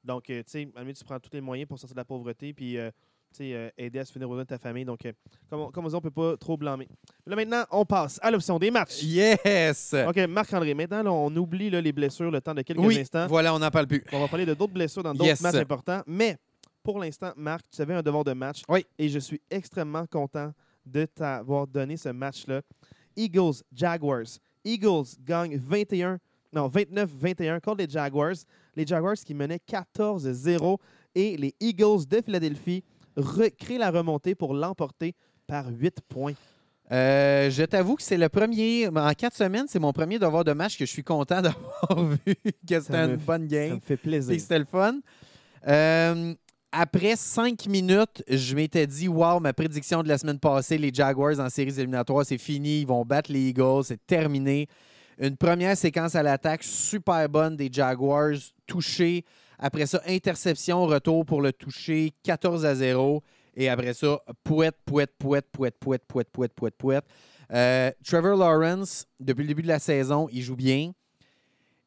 Donc, euh, tu sais, à la limite, tu prends tous les moyens pour sortir de la pauvreté puis euh, tu sais, euh, aider à se finir besoins de ta famille. Donc, comme, on, comme on dit, on ne peut pas trop blâmer. Là, maintenant, on passe à l'option des matchs. Yes! OK, Marc-André, maintenant, là, on oublie là, les blessures le temps de quelques oui, instants. voilà, on n'en parle plus. On va parler de d'autres blessures dans d'autres Yes. matchs importants. Mais pour l'instant, Marc, tu avais un devoir de match. Oui. Et je suis extrêmement content de t'avoir donné ce match-là. Eagles, Jaguars. Eagles gagnent 21, non, 29-21 contre les Jaguars. Les Jaguars qui menaient 14-0 et les Eagles de Philadelphie recréent la remontée pour l'emporter par 8 points. Euh, je t'avoue que c'est le premier, en quatre semaines, c'est mon premier devoir de match que je suis content d'avoir vu que c'était une bonne Ça game. me fait plaisir. c'était le fun. Euh, après cinq minutes, je m'étais dit, wow, ma prédiction de la semaine passée, les Jaguars en séries éliminatoires, c'est fini. Ils vont battre les Eagles, c'est terminé. Une première séquence à l'attaque super bonne des Jaguars, touché. Après ça, interception, retour pour le toucher, 14 à 0. Et après ça, pouette, pouette, pouette, pouette, pouette, pouette, pouette, pouette, pouette. Euh, Trevor Lawrence, depuis le début de la saison, il joue bien.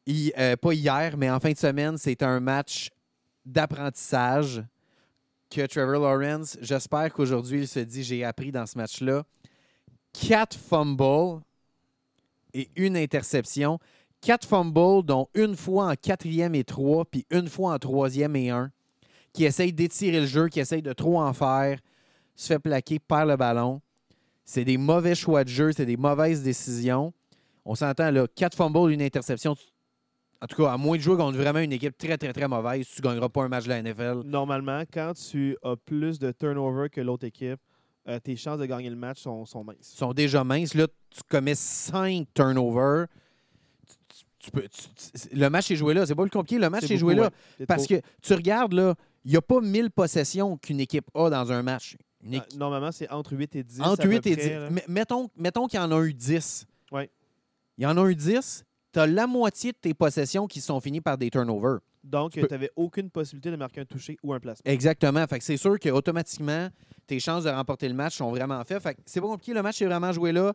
Euh, pas hier, mais en fin de semaine, c'était un match d'apprentissage que Trevor Lawrence, j'espère qu'aujourd'hui, il se dit j'ai appris dans ce match-là. Quatre fumbles et une interception. Quatre fumbles, dont une fois en quatrième et trois, puis une fois en troisième et un, qui essaye d'étirer le jeu, qui essaye de trop en faire, se fait plaquer, perd le ballon. C'est des mauvais choix de jeu, c'est des mauvaises décisions. On s'entend là, quatre fumbles, une interception. En tout cas, à moins de jouer contre vraiment une équipe très, très, très mauvaise, tu ne gagneras pas un match de la NFL. Normalement, quand tu as plus de turnover que l'autre équipe, euh, tes chances de gagner le match sont, sont minces. Ils sont déjà minces. Là, tu commets cinq turnovers. Tu- peux- tu- le match est joué là. C'est pas le compliqué. Le match est joué là. ouais. Parce trop. que tu regardes, là, il n'y a pas 1000 possessions qu'une équipe a dans un match. Une équipe- Normalement, c'est entre 8 et 10. à entre peu 8 et près, 10. là. Mais Mettons, mettons qu'il y en a eu 10. Ouais. Il y en a eu 10. Tu as la moitié de tes possessions qui sont finies par des turnovers. Donc, Tu peux- n'avais aucune possibilité de marquer un toucher ou un placement. Exactement. Fait que c'est sûr qu'automatiquement, tes chances de remporter le match sont vraiment faibles. Fait que c'est pas compliqué. Le match est vraiment joué là.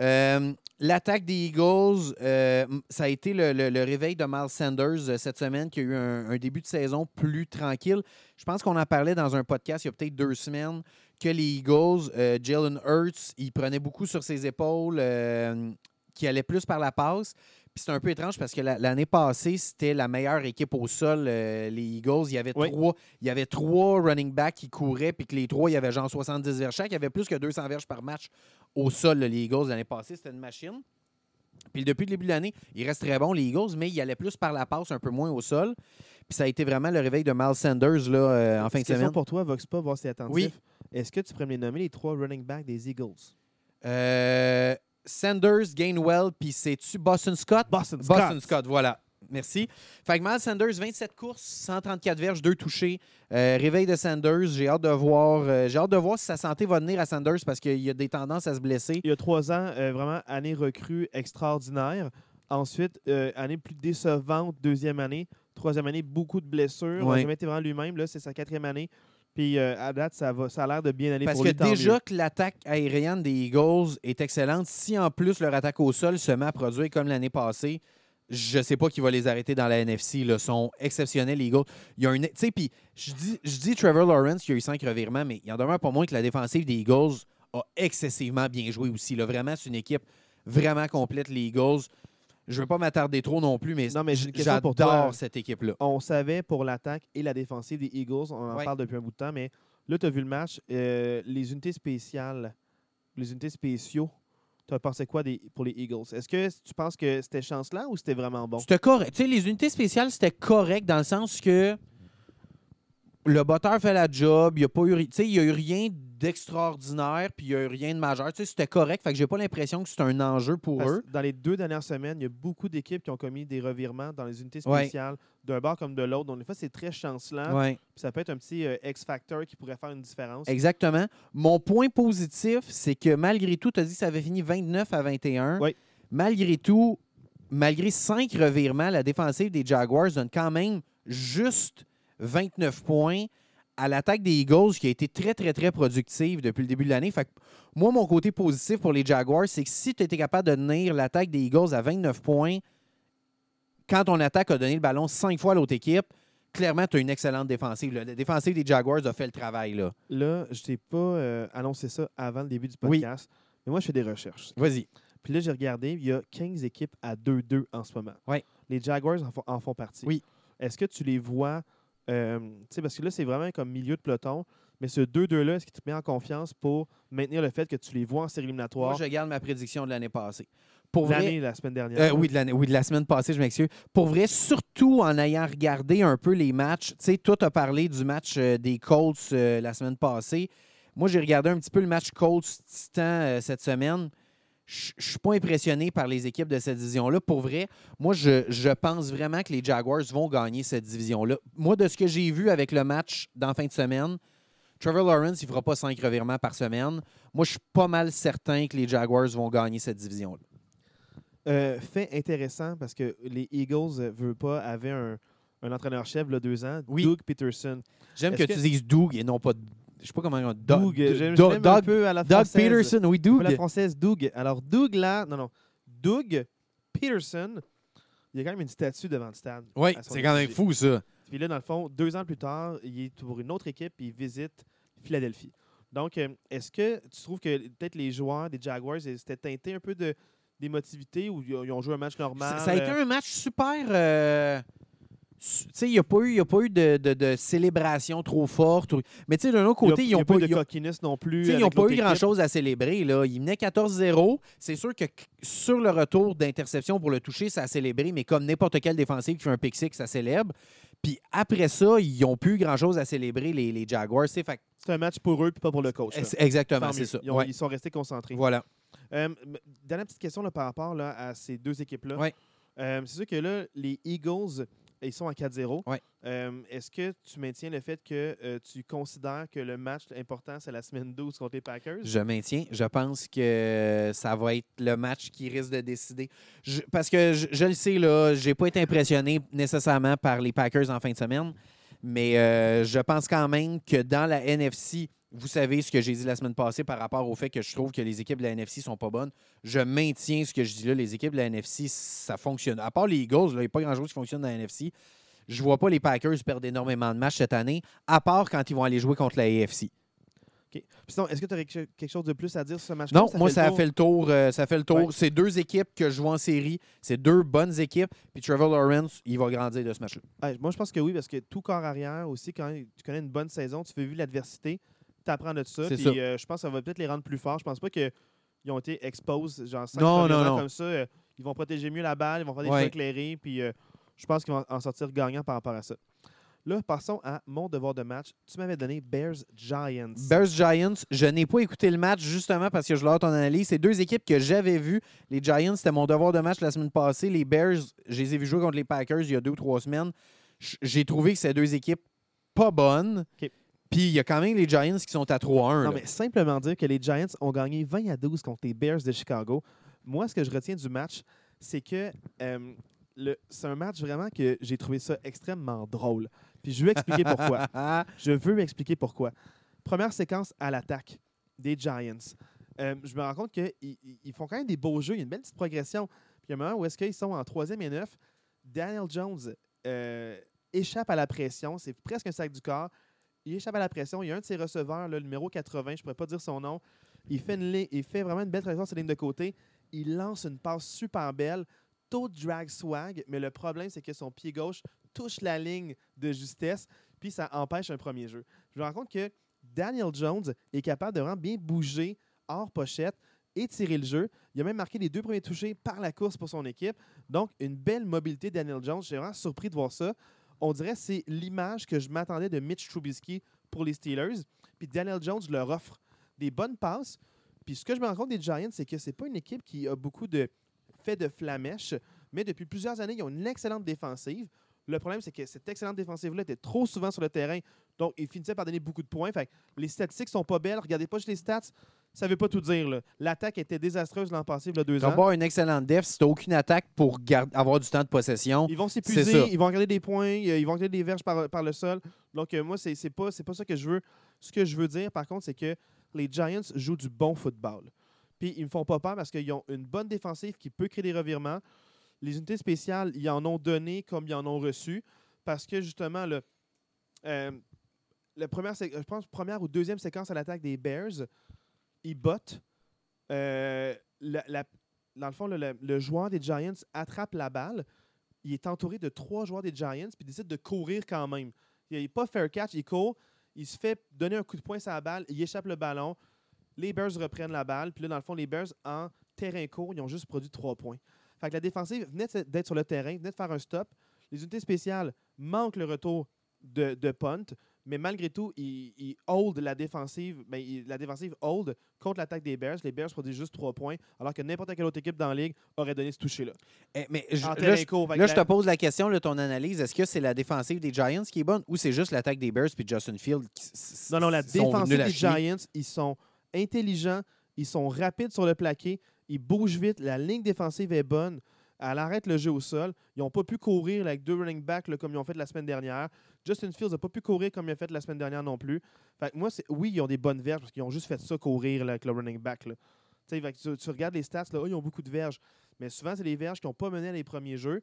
Euh, L'attaque des Eagles, euh, ça a été le, le- le réveil de Miles Sanders euh, cette semaine qui a eu un, un début de saison plus tranquille. Je pense qu'on en parlait dans un podcast il y a peut-être deux semaines que les Eagles, Jalen Hurts, il prenait beaucoup sur ses épaules, qui allait plus par la passe. Puis c'est un peu étrange parce que la- l'année passée, c'était la meilleure équipe au sol, euh, les Eagles. Il y avait Oui. trois, il y avait trois running backs qui couraient, puis que les trois, il y avait genre 70 verges chaque. Il y avait plus que 200 verges par match au sol, là, les Eagles. L'année passée, c'était une machine. Puis depuis le début de l'année, il reste très bon, les Eagles, mais il allait plus par la passe, un peu moins au sol. Puis ça a été vraiment le réveil de Miles Sanders là, euh, en fin de Question semaine. pour toi, Vox Pop, voir si t'es attentif. Oui. Est-ce que tu pourrais me les nommer les trois running backs des Eagles? Euh, Sanders, Gainwell, puis c'est-tu Boston Scott? Boston Scott. Boston Scott, voilà. Merci. Fait que Miles Sanders, 27 courses, 134 verges, 2 touchés. Euh, réveil de Sanders, j'ai hâte de voir. euh, j'ai hâte de voir si sa santé va tenir à Sanders parce qu'il y a des tendances à se blesser. Il y a trois ans, euh, vraiment année recrue extraordinaire. Ensuite, année plus décevante, deuxième année. Troisième année, beaucoup de blessures. Il jamais été vraiment lui-même. Là, c'est sa quatrième année. Puis euh, à date, ça, va, ça a l'air de bien aller Parce pour que déjà que l'attaque aérienne des Eagles est excellente, si en plus leur attaque au sol se met à produire comme l'année passée, je ne sais pas qui va les arrêter dans la NFC. Ils sont exceptionnels, les Eagles. Il y a un, tu sais, puis je dis, je dis Trevor Lawrence qui a eu cinq revirements, mais il en demeure pas moins que la défensive des Eagles a excessivement bien joué aussi. Là. Vraiment, c'est une équipe vraiment complète, les Eagles. Je ne veux pas m'attarder trop non plus, mais, Non, mais j'ai une question j'adore cette équipe-là. On savait pour l'attaque et la défensive des Eagles, on en Ouais. parle depuis un bout de temps, mais là, tu as vu le match. euh, les unités spéciales, les unités spéciaux, tu as pensé quoi des, pour les Eagles? Est-ce que tu penses que c'était chance-là ou c'était vraiment bon? C'était correct. Tu sais, les unités spéciales, c'était correct dans le sens que le botteur fait la job. Il n'y a pas eu, y a eu rien d'extraordinaire, puis il n'y a eu rien de majeur. C'était correct. Fait que j'ai pas l'impression que c'est un enjeu pour Parce eux. Dans les deux dernières semaines, il y a beaucoup d'équipes qui ont commis des revirements dans les unités Ouais. spéciales, d'un bord comme de l'autre. Donc, des fois, c'est très chancelant. Ouais, Ça peut être un petit euh, X-factor qui pourrait faire une différence. exactement. Mon point positif, c'est que malgré tout, tu as dit que ça avait fini 29 à 21. Oui. Malgré tout, malgré cinq revirements, la défensive des Jaguars donne quand même juste 29 points à l'attaque des Eagles qui a été très, très, très productive depuis le début de l'année. Fait que moi, mon côté positif pour les Jaguars, c'est que si tu étais capable de tenir l'attaque des Eagles à 29 points, quand ton attaque a donné le ballon cinq fois à l'autre équipe, clairement, tu as une excellente défensive. La défensive des Jaguars a fait le travail. Là, Là, je t'ai pas euh, annoncé ça avant le début du Oui. podcast, mais moi, je fais des recherches. Vas-y. Puis là, j'ai regardé, il y a 15 équipes à 2-2 en ce moment. Ouais. Les Jaguars en font, en font partie. Oui. Est-ce que tu les vois, euh, parce que là, c'est vraiment comme milieu de peloton, mais ce 2-2-là, est-ce qu'il te met en confiance pour maintenir le fait que tu les vois en série Moi, éliminatoire je garde ma prédiction de l'année passée. Pour vrai, l'année, la semaine dernière? Euh, oui, de l'année- oui, de la semaine passée, je m'excuse. Pour vrai, surtout en ayant regardé un peu les matchs. Tu sais, toi, tu as parlé du match euh, des Colts euh, la semaine passée. Moi, j'ai regardé un petit peu le match Colts-Titan cette semaine. Je je suis pas impressionné par les équipes de cette division-là. Pour vrai, moi, je, je pense vraiment que les Jaguars vont gagner cette division-là. Moi, de ce que j'ai vu avec le match dans fin de semaine, Trevor Lawrence, il ne fera pas cinq revirements par semaine. Moi, je suis pas mal certain que les Jaguars vont gagner cette division-là. Euh, fait intéressant parce que les Eagles, euh, veulent pas, avaient un, un entraîneur-chef, il y a deux ans, Oui. Doug Peterson. J'aime que, Est-ce tu que- dises Doug et non pas. Je sais pas comment on dit. Doug, j'aime j'aime Doug, un Doug, peu à la Doug. Peterson, oui, Un peu Doug. la française, Doug. Alors, Doug, là, non, non. Doug Peterson, il y a quand même une statue devant le stade. Oui, c'est quand même fou, ça. Puis là, dans le fond, deux ans plus tard, il est pour une autre équipe et il visite Philadelphie. Donc, euh, est-ce que tu trouves que peut-être les joueurs des Jaguars ils étaient teintés un peu de d'émotivité ou ils ont- joué un match normal? Ça, ça a été euh, un match super. euh, il n'y a pas eu, il y a pas eu de, de- de célébration trop forte. Mais tu sais, d'un autre côté, il ils n'ont pas eu de non plus. ils n'ont pas eu grand-chose à célébrer. Là. Ils menaient 14-0. C'est sûr que sur le retour d'interception pour le toucher, ça a célébré, mais comme n'importe quel défensif qui fait un pick six, ça célèbre. Puis après ça, ils n'ont plus grand-chose à célébrer, les, les Jaguars. fait C'est un match pour eux puis pas pour le coach. là. exactement, c'est ça. Ils, ont- Ouais. ils sont restés concentrés. Voilà. Euh, dernière petite question là, par rapport là, à ces deux équipes-là. Ouais. Euh, c'est sûr que là, les Eagles, ils sont à 4-0. Ouais. Euh, Est-ce que tu maintiens le fait que euh, tu considères que le match important, c'est la semaine 12 contre les Packers? Je maintiens. Je pense que ça va être le match qui risque de décider. Je- parce que je, je le sais, là, j'ai pas été impressionné nécessairement par les Packers en fin de semaine, mais euh, je pense quand même que dans la NFC, vous savez ce que j'ai dit la semaine passée par rapport au fait que je trouve que les équipes de la NFC sont pas bonnes. Je maintiens ce que je dis là. Les équipes de la NFC, ça fonctionne. À part les Eagles, il n'y a pas grand-chose qui fonctionne dans la NFC. Je vois pas les Packers perdre énormément de matchs cette année, à part quand ils vont aller jouer contre la AFC. Sinon, est-ce que tu aurais quelque chose de plus à dire sur ce match-là? Non, moi, ça a fait le tour. euh, ça fait le tour. Ouais. C'est deux équipes que je joue en série. C'est deux bonnes équipes. Puis Trevor Lawrence, il va grandir de ce match-là. Ouais, moi, je pense que oui, parce que tout corps arrière aussi, quand tu connais une bonne saison, tu fais vivre l'adversité, tu apprends de ça. Puis euh, je pense que ça va peut-être les rendre plus forts. Je pense pas qu'ils ont été exposed, genre cinq Non, non, non. comme ça. euh, ils vont protéger mieux la balle, ils vont faire des Ouais. choix éclairés, puis je pense qu'ils vont en sortir gagnants par rapport à ça. Là, passons à mon devoir de match. Tu m'avais donné Bears Giants. Bears Giants, je n'ai pas écouté le match justement parce que je l'ai ton analyse. C'est deux équipes que j'avais vues. Les Giants, c'était mon devoir de match la semaine passée. Les Bears, je les ai vus jouer contre les Packers il y a deux ou trois semaines. J'ai trouvé que c'est deux équipes pas bonnes. Puis il y a quand même les Giants qui sont à 3-1. Non, là. mais simplement dire que les Giants ont gagné 20 à 12 contre les Bears de Chicago. Moi, ce que je retiens du match, c'est que euh, c'est un match vraiment que j'ai trouvé ça extrêmement drôle. Puis je veux expliquer pourquoi. Je veux expliquer pourquoi. Première séquence à l'attaque des Giants. Euh, je me rends compte qu'ils ils- ils font quand même des beaux jeux. Il y a une belle petite progression. Puis il y a un moment où est-ce qu'ils sont en troisième et neuf. Daniel Jones euh, échappe à la pression. C'est presque un sac du corps. Il échappe à la pression. Il y a un de ses receveurs, le numéro 80, je ne pourrais pas dire son nom. Il fait, une il fait vraiment une belle trajectoire sur la ligne de côté. Il lance une passe super belle. De drag swag, mais le problème, c'est que son pied gauche touche la ligne de justesse, puis ça empêche un premier jeu. Je me rends compte que Daniel Jones est capable de vraiment bien bouger hors pochette et tirer le jeu. Il a même marqué les deux premiers touchés par la course pour son équipe. Donc, une belle mobilité Daniel Jones. J'ai vraiment surpris de voir ça. On dirait que c'est l'image que je m'attendais de Mitch Trubisky pour les Steelers. Puis Daniel Jones leur offre des bonnes passes. Puis ce que je me rends compte des Giants, c'est que c'est pas une équipe qui a beaucoup de fait de flamèche, mais depuis plusieurs années, ils ont une excellente défensive. Le problème, c'est que cette excellente défensive-là était trop souvent sur le terrain, donc ils finissaient par donner beaucoup de points. Fait que les statistiques sont pas belles. Regardez pas juste les stats, ça veut pas tout dire. L'attaque était désastreuse l'an passé, il y a deux ans. pas une excellente def si t'as aucune attaque pour avoir du temps de possession. Ils vont s'épuiser, ils vont regarder des points, euh, ils vont regarder des verges par, par le sol. Donc, euh, moi, c'est pas, pas ça que je veux. Ce que je veux dire, par contre, c'est que les Giants jouent du bon football. Puis, ils me font pas peur parce qu'ils ont une bonne défensive qui peut créer des revirements. Les unités spéciales, ils en ont donné comme ils en ont reçu. Parce que, justement, le, euh, première, je pense, première ou deuxième séquence à l'attaque des Bears, ils bottent. Euh, dans le fond, le, joueur des Giants attrape la balle. Il est entouré de trois joueurs des Giants, puis décide de courir quand même. Il n'est pas fair catch, il court. Il se fait donner un coup de poing sur la balle, il échappe le ballon. Les Bears reprennent la balle. Puis là, dans le fond, les Bears, en terrain court, ils ont juste produit trois points. Fait que la défensive venait d'être sur le terrain, venait de faire un stop. Les unités spéciales manquent le retour de, de punt, mais malgré tout, ils, ils hold la défensive. ben, ils- la défensive hold contre l'attaque des Bears. Les Bears produisent juste trois points, alors que n'importe quelle autre équipe dans la ligue aurait donné ce toucher-là. Eh, mais je- là, court. Là, je te pose la question, là, ton analyse. Est-ce que c'est la défensive des Giants qui est bonne ou c'est juste l'attaque des Bears puis Justin Field qui Non, non, la défensive des? Giants, ils sont intelligents, ils sont rapides sur le plaqué, ils bougent vite, la ligne défensive est bonne, elle arrête le jeu au sol. Ils n'ont pas pu courir avec deux running backs comme ils ont fait la semaine dernière. Justin Fields n'a pas pu courir comme il a fait la semaine dernière non plus. Fait que moi, oui, ils ont des bonnes verges parce qu'ils ont juste fait ça courir avec le running back. Tu regardes les stats, oh, ils ont beaucoup de verges. Mais souvent, c'est les verges qui n'ont pas mené les premiers jeux.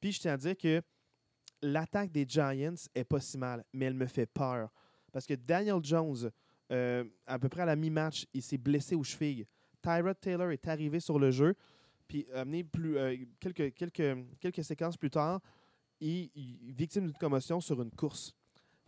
Puis je tiens à dire que l'attaque des Giants est pas si mal, mais elle me fait peur. Parce que Daniel Jones, euh, à peu près à la mi-match, il s'est blessé aux chevilles. Tyrod Taylor est arrivé sur le jeu, puis amené plus, euh, quelques, quelques, quelques séquences plus tard, il, il victime d'une commotion sur une course.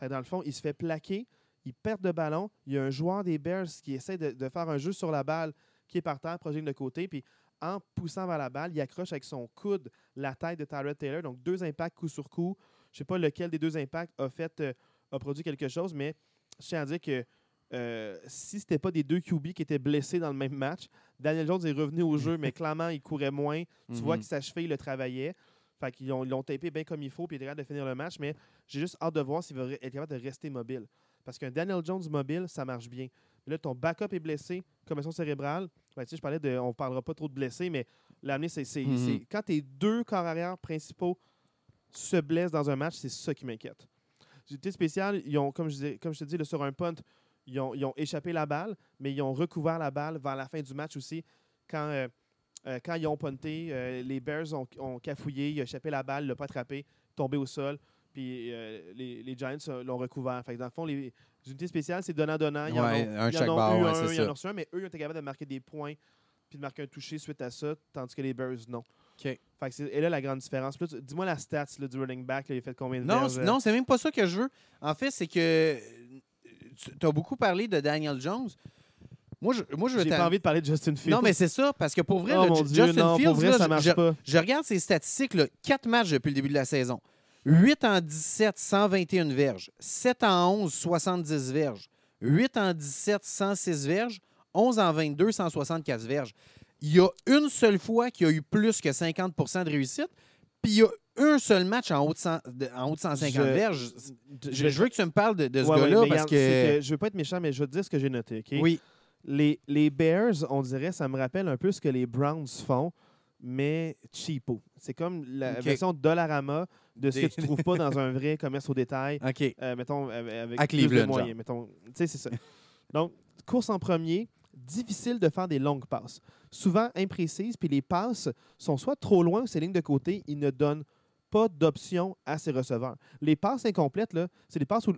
Dans le fond, il se fait plaquer, il perd de ballon. Il y a un joueur des Bears qui essaie de, faire un jeu sur la balle qui est par terre, projet de côté, puis en poussant vers la balle, il accroche avec son coude la tête de Tyrod Taylor. Donc, deux impacts coup sur coup. Je ne sais pas lequel des deux impacts a fait euh, a produit quelque chose, mais je tiens à dire que euh, si ce n'était pas des deux QB qui étaient blessés dans le même match, Daniel Jones est revenu au jeu, mais clairement, il courait moins. Tu vois Mhm. que sa cheville le travaillait. Fait qu'ils ont- ils l'ont tapé bien comme il faut, puis il est capable de finir le match, mais j'ai juste hâte de voir s'il va re- être capable de rester mobile. Parce qu'un Daniel Jones mobile, ça marche bien. Mais là, ton backup est blessé, commotion cérébrale. Ben, tu sais, je parlais de. On ne parlera pas trop de blessés, mais l'amener, c'est. Mhm. Quand tes deux corps arrière principaux se blessent dans un match, c'est ça qui m'inquiète. Unité spéciale, ils ont, comme je, disais- comme je te dis, là, sur un punt, ils ont, ils ont échappé la balle, mais ils ont recouvert la balle vers la fin du match aussi. Quand, euh, euh, quand ils ont punté, euh, les Bears ont, ont cafouillé, ils ont échappé la balle, ne l'ont pas attrapé, tombé au sol, puis les, les Giants l'ont recouvert. Fait que dans le fond, les unités spéciales, c'est donnant-donnant. Ils en ont- un ils en ont eu ouais, un, ils en ont reçu un, mais eux, ils ont été capables de marquer des points puis de marquer un touché suite à ça, tandis que les Bears, non. OK. Fait que c'est et là la grande différence. Dis-moi la stats là, du running back, là, il a fait combien de Non, verges, non, c'est même pas ça que je veux. En fait, c'est que tu as beaucoup parlé de Daniel Jones. Moi, je, moi, je J'ai pas envie de parler de Justin Fields. Non, mais c'est ça, parce que pour vrai, oh le mon Dieu, Justin non, Fields, pour vrai, là, ça je- marche je, pas. je regarde ses statistiques, là, 4 matchs depuis le début de la saison. 8 en 17, 121 verges. 7 en 11, 70 verges. 8 en 17, 106 verges. 11 en 22, 164 verges. Il y a une seule fois qu'il y a eu plus que 50% de réussite, puis il y a un seul match en haut de, 100 de- en haut de 150 Je- verges. Je, je veux que tu me parles de, de ce Ouais, ouais, gars-là mais parce que... Je veux pas être méchant, mais je vais te dire ce que j'ai noté. OK? Oui, Les, les Bears, on dirait, ça me rappelle un peu ce que les Browns font, mais cheapo. C'est comme la version Dollarama de ce que tu trouves pas dans un vrai commerce au détail. OK. euh, mettons, avec À plus de moyens. Mettons, tu sais, c'est ça. Donc, course en premier, difficile de faire des longues passes. Souvent imprécises, puis les passes sont soit trop loin ou ces lignes de côté, ils ne donnent pas d'option à ses receveurs. Les passes incomplètes, là, c'est des passes où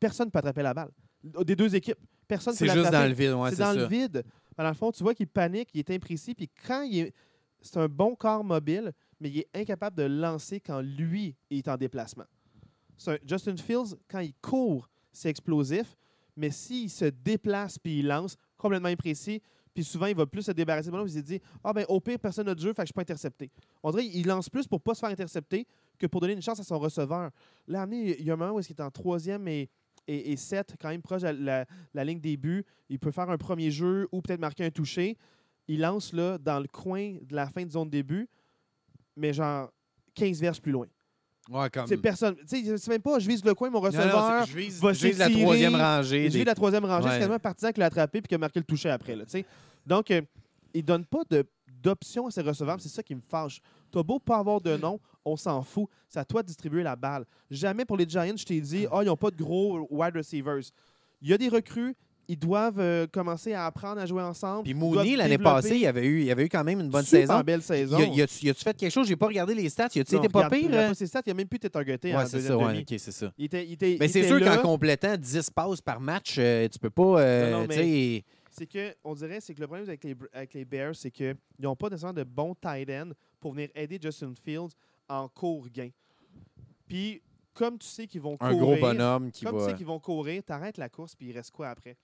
personne ne peut attraper la balle. Des deux équipes. Personne ne peut C'est juste dans le vide, ouais, c'est dans ça. le vide. Dans le fond, tu vois qu'il panique, il est imprécis, puis quand il est. C'est un bon corps mobile, mais il est incapable de lancer quand lui est en déplacement. Un- Justin Fields, quand il court, c'est explosif, mais s'il se déplace puis il lance, complètement imprécis, puis souvent il va plus se débarrasser puis il se dit Ah ben au pire, personne n'a de jeu, fait que je suis pas intercepté. On dirait qu'il lance plus pour pas se faire intercepter que pour donner une chance à son receveur. Là, il y a un moment où il est en troisième et, et, sept, quand même proche de la, la ligne des buts. Il peut faire un premier jeu ou peut-être marquer un toucher. Il lance là dans le coin de la fin de zone début, mais genre 15 verges plus loin. Ouais, comme... C'est personne. Tu sais, c'est même pas je vise le coin, mon non, receveur. je vise, va je vise la troisième rangée. J'ai des- la troisième rangée, c'est quasiment un partisan qui l'a attrapé puis qui a marqué le toucher après. Là. Donc, euh, il ne donne pas d'options à ces receveurs. C'est ça qui me fâche. T'as beau pas avoir de nom, on s'en fout. C'est à toi de distribuer la balle. Jamais pour les Giants, je t'ai dit, oh, ils n'ont pas de gros wide receivers. Il y a des recrues, ils doivent euh, commencer à apprendre à jouer ensemble. Puis Mooney, l'année passée, il avait, eu, il avait eu quand même une bonne Super saison. belle saison. A- y a-tu a-tu fait quelque chose? J'ai pas regardé les stats. Y a-tu été pas pire? euh? pas ses stats, il a même plus été targeté en Ouais, c'est ça. Ouais, c'est ça. Il était, il était- Mais il c'est sûr qu'en complétant 10 passes par match, euh, tu peux pas. euh, Non, mais- c'est que on dirait c'est que le problème avec les, avec les Bears, c'est qu'ils n'ont pas nécessairement de bons tight ends pour venir aider Justin Fields en court gain. Puis comme tu sais qu'ils vont un courir, gros bonhomme qui comme tu sais qu'ils vont courir, t'arrêtes la course puis il reste quoi après?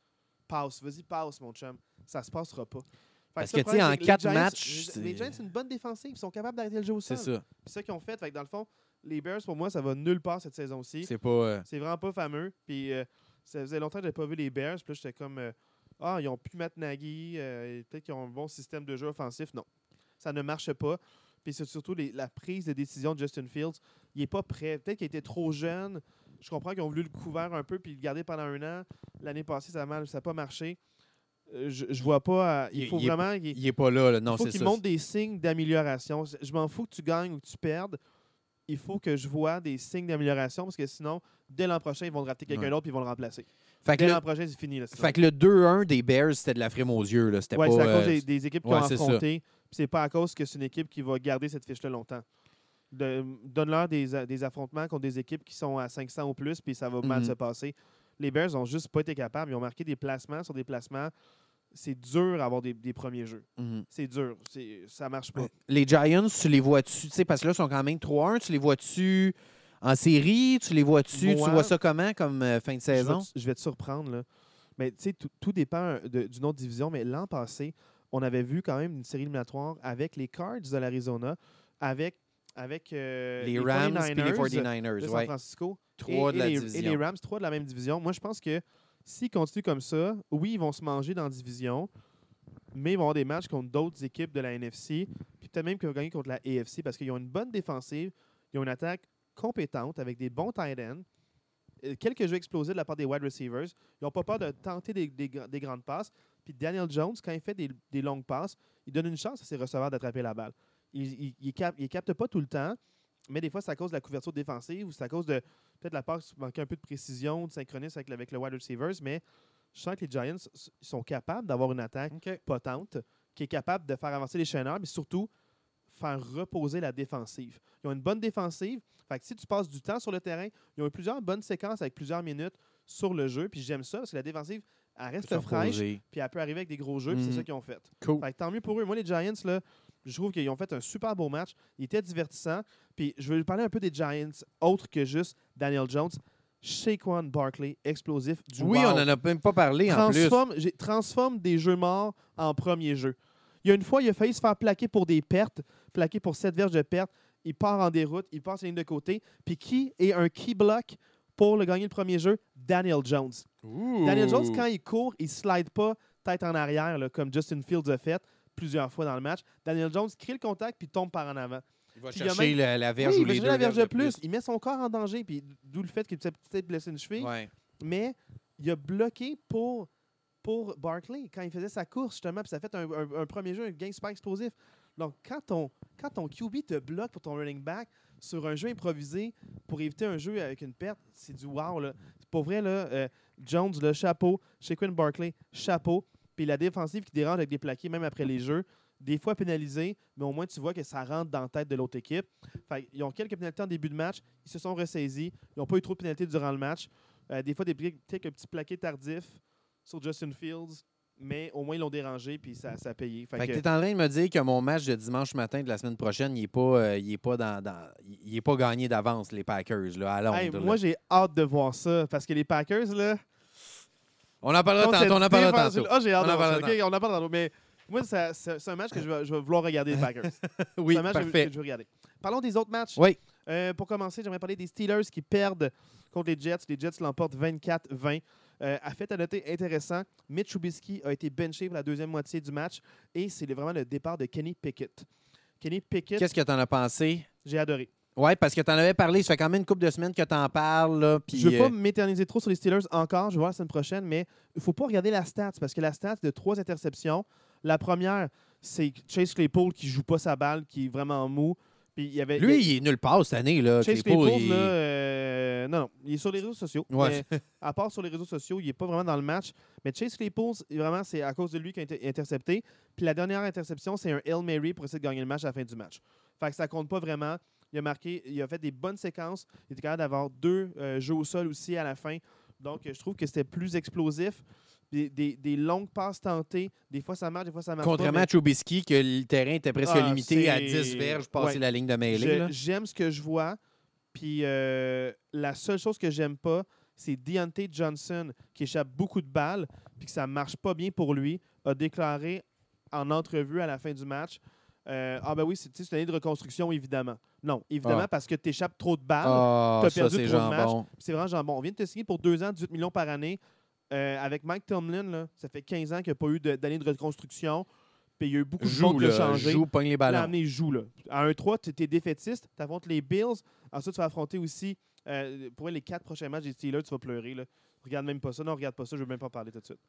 Passe, vas-y passe mon chum, ça se passera pas. Fait Parce que, tu sais, en quatre Giants- matchs, les, Giants c'est une bonne défensive, ils sont capables d'arrêter le jeu au sol. C'est ça. C'est ça qu'ils ont fait. Fait que dans le fond, les Bears pour moi ça va nulle part cette saison-ci. C'est pas. euh, C'est vraiment pas fameux. Puis euh, ça faisait longtemps que j'avais pas vu les Bears. Puis là, j'étais comme euh, Ah, ils ont pu mettre Nagy. Peut-être qu'ils ont un bon système de jeu offensif. Non. Ça ne marche pas. Puis c'est surtout les- la prise de décision de Justin Fields. Il est pas prêt. Peut-être qu'il était trop jeune. Je comprends qu'ils ont voulu le couvert un peu puis le garder pendant un an. L'année passée, ça n'a pas marché. Euh, je, je vois pas. euh, il faut il vraiment. il- Il est pas là, là. non, il faut c'est qu'il ça. montre des signes d'amélioration. Je m'en fous que tu gagnes ou que tu perdes. Il faut que je vois des signes d'amélioration parce que sinon, dès l'an prochain, ils vont drafter quelqu'un Ouais. d'autre et ils vont le remplacer. Fait que, Dès l'an prochain, c'est fini. Là, fait que le 2-1 des Bears, c'était de la frime aux yeux. C'était ouais, pas. c'est à cause euh, des, des équipes qui ouais, ont c'est ça. affronté. Puis C'est pas à cause que c'est une équipe qui va garder cette fiche-là longtemps. De- Donne-leur des, affrontements contre des équipes qui sont à 500 ou plus, puis ça va mal Mhm. se passer. Les Bears ont juste pas été capables. Ils ont marqué des placements sur des placements. C'est dur à avoir des, des premiers jeux. mhm. C'est dur. C'est- Ça marche pas. Les Giants, tu les vois-tu, tu sais, parce que là, ils sont quand même 3-1, tu les vois-tu en série? Tu les vois-tu? Tu vois ça comment comme euh, fin de Je vais saison? Je vais te surprendre. Là. Mais tu sais, tout, dépend euh, de- d'une autre division. Mais l'an passé, on avait vu quand même une série éliminatoire avec les Cards de l'Arizona, avec, avec euh, les Rams et les 49ers 49ers, de San. Francisco Trois et, de la les, division. et les Rams, trois de la même division. Moi, je pense que s'ils continuent comme ça, oui, ils vont se manger dans la division, mais ils vont avoir des matchs contre d'autres équipes de la NFC, puis peut-être même qu'ils vont gagner contre la AFC parce qu'ils ont une bonne défensive, ils ont une attaque compétente avec des bons tight ends, euh, quelques jeux explosifs de la part des wide receivers. Ils n'ont pas peur de tenter des, des gra- des grandes passes. Puis Daniel Jones, quand il fait des, des longues passes, il donne une chance à ses receveurs d'attraper la balle. Il ne il, cap- il capte pas tout le temps, mais des fois, c'est à cause de la couverture défensive ou c'est à cause de peut-être la passe qui manquait un peu de précision, de synchronisme avec, le- avec le wide receivers. Mais je sens que les Giants sont capables d'avoir une attaque potente, qui est capable de faire avancer les chaîneurs, mais surtout faire reposer la défensive. Ils ont une bonne défensive. Fait que si tu passes du temps sur le terrain, ils ont eu plusieurs bonnes séquences avec plusieurs minutes sur le jeu. Puis j'aime ça parce que la défensive, elle reste fraîche, puis elle peut arriver avec des gros jeux, puis c'est Mhm. ça qu'ils ont fait. Cool. Fait que tant mieux pour eux. Moi, les Giants, là, je trouve qu'ils ont fait un super beau match. Il était divertissant. Puis je veux parler un peu des Giants, autre que juste Daniel Jones. Shaquan Barkley, explosif du Oui, wow. on n'en a même pas parlé en plus. transforme, transforme des jeux morts en premier jeu. Il y a une fois, il a failli se faire plaquer pour des pertes, plaquer pour 7 verges de pertes. Il part en déroute, il passe la ligne de côté. Puis qui est un key block pour le gagner le premier jeu? Daniel Jones. Daniel Jones, quand il court, il slide pas tête en arrière, là, comme Justin Fields a fait plusieurs fois dans le match. Daniel Jones crée le contact puis tombe par en avant. Il va Puis il chercher même- la, la verge Oui, ou il va deux la verge de plus. Il met son corps en danger, puis d'où le fait qu'il s'est peut-être blessé une cheville. Ouais. Mais il a bloqué pour, pour Barkley quand il faisait sa course, justement, puis ça a fait un, un- un premier jeu, un gain super explosif. Donc, quand ton, quand ton QB te bloque pour ton running back sur un jeu improvisé pour éviter un jeu avec une perte, c'est du wow. Là. Pour vrai, là, euh, Jones, le chapeau. Shaquin Barkley, chapeau. Puis la défensive qui dérange avec des plaqués, même après les jeux, des fois pénalisés, mais au moins tu vois que ça rentre dans la tête de l'autre équipe. Fait, ils ont quelques pénalités en début de match, ils se sont ressaisis, ils n'ont pas eu trop de pénalités durant le match. Euh, des fois, des petits- quelques petits plaqués tardifs sur Justin Fields, mais au moins ils l'ont dérangé puis ça, ça a payé. Fait Fait que que- tu es en train de me dire que mon match de dimanche matin de la semaine prochaine, il n'est pas, euh, il est pas, dans, dans- il est pas gagné d'avance, les Packers, là, à Londres. Hey, là. moi, j'ai hâte de voir ça parce que les Packers, là. On en parlera tantôt. On en parlera tantôt. Ah, j'ai hâte On en parlera OK, on en parle tantôt. Mais moi, c'est un match que je vais, je vais vouloir regarder, les Packers. oui, c'est un match que je- parfait. que je vais regarder. Parlons des autres matchs. Oui. Euh, pour commencer, j'aimerais parler des Steelers qui perdent contre les Jets. Les Jets l'emportent 24-20. Euh, à fait à noter intéressant, Mitch Trubisky a été benché pour la deuxième moitié du match et c'est vraiment le départ de Kenny Pickett. Kenny Pickett, Qu'est-ce que tu en as pensé? j'ai adoré. Oui, parce que tu en avais parlé. Ça fait quand même une couple de semaines que tu en parles. Là, puis, je ne veux pas euh, m'éterniser trop sur les Steelers encore, je vais voir la semaine prochaine, mais il ne faut pas regarder la stat parce que la stat de trois interceptions, la première, c'est Chase Claypool qui joue pas sa balle, qui est vraiment mou. Puis il y avait, Lui, il est nulle part cette année. Là, Chase Claypool, Claypool, il- là, euh, non, non, il est sur les réseaux sociaux. Ouais. mais à part sur les réseaux sociaux, il n'est pas vraiment dans le match. Mais Chase Claypool, vraiment, c'est à cause de lui qu'il a été intercepté. Puis la dernière interception, c'est un Hail Mary pour essayer de gagner le match à la fin du match. Fait que ça compte pas vraiment. Il a marqué, il a fait des bonnes séquences. Il était capable d'avoir deux euh, jeux au sol aussi à la fin. Donc, euh, je trouve que c'était plus explosif. Des, des- des longues passes tentées. Des fois, ça marche, des fois, ça marche pas. Contrairement mais- à Trubisky, que le terrain était presque Ah, limité à c'est- 10 verges passer ouais. la ligne de mêlée. J'aime ce que je vois. Puis euh, la seule chose que j'aime pas, c'est Deontay Johnson qui échappe beaucoup de balles, puis que ça marche pas bien pour lui, a déclaré en entrevue à la fin du match. Euh, ah ben oui, c'est tu une année de reconstruction, évidemment. Non, évidemment, Ah. parce que tu échappes trop de balles. Ah, t'as ça, perdu trop de matchs. C'est vraiment jambon. On vient de te signer pour deux ans, 18 millions par année. Euh, avec Mike Tomlin, là, ça fait 15 ans qu'il n'y a pas eu d'année de reconstruction. Puis il y a eu beaucoup de monde qui là. changé. Joue, pogne les Là, ballons. amené, joue. Là. À 1-3, tu es défaitiste, tu affrontes les Bills. Ensuite, tu vas affronter aussi, euh, pour les quatre prochains matchs des Steelers, tu vas pleurer. Là. Regarde même pas ça. Non, regarde pas ça, je veux même pas parler tout de suite.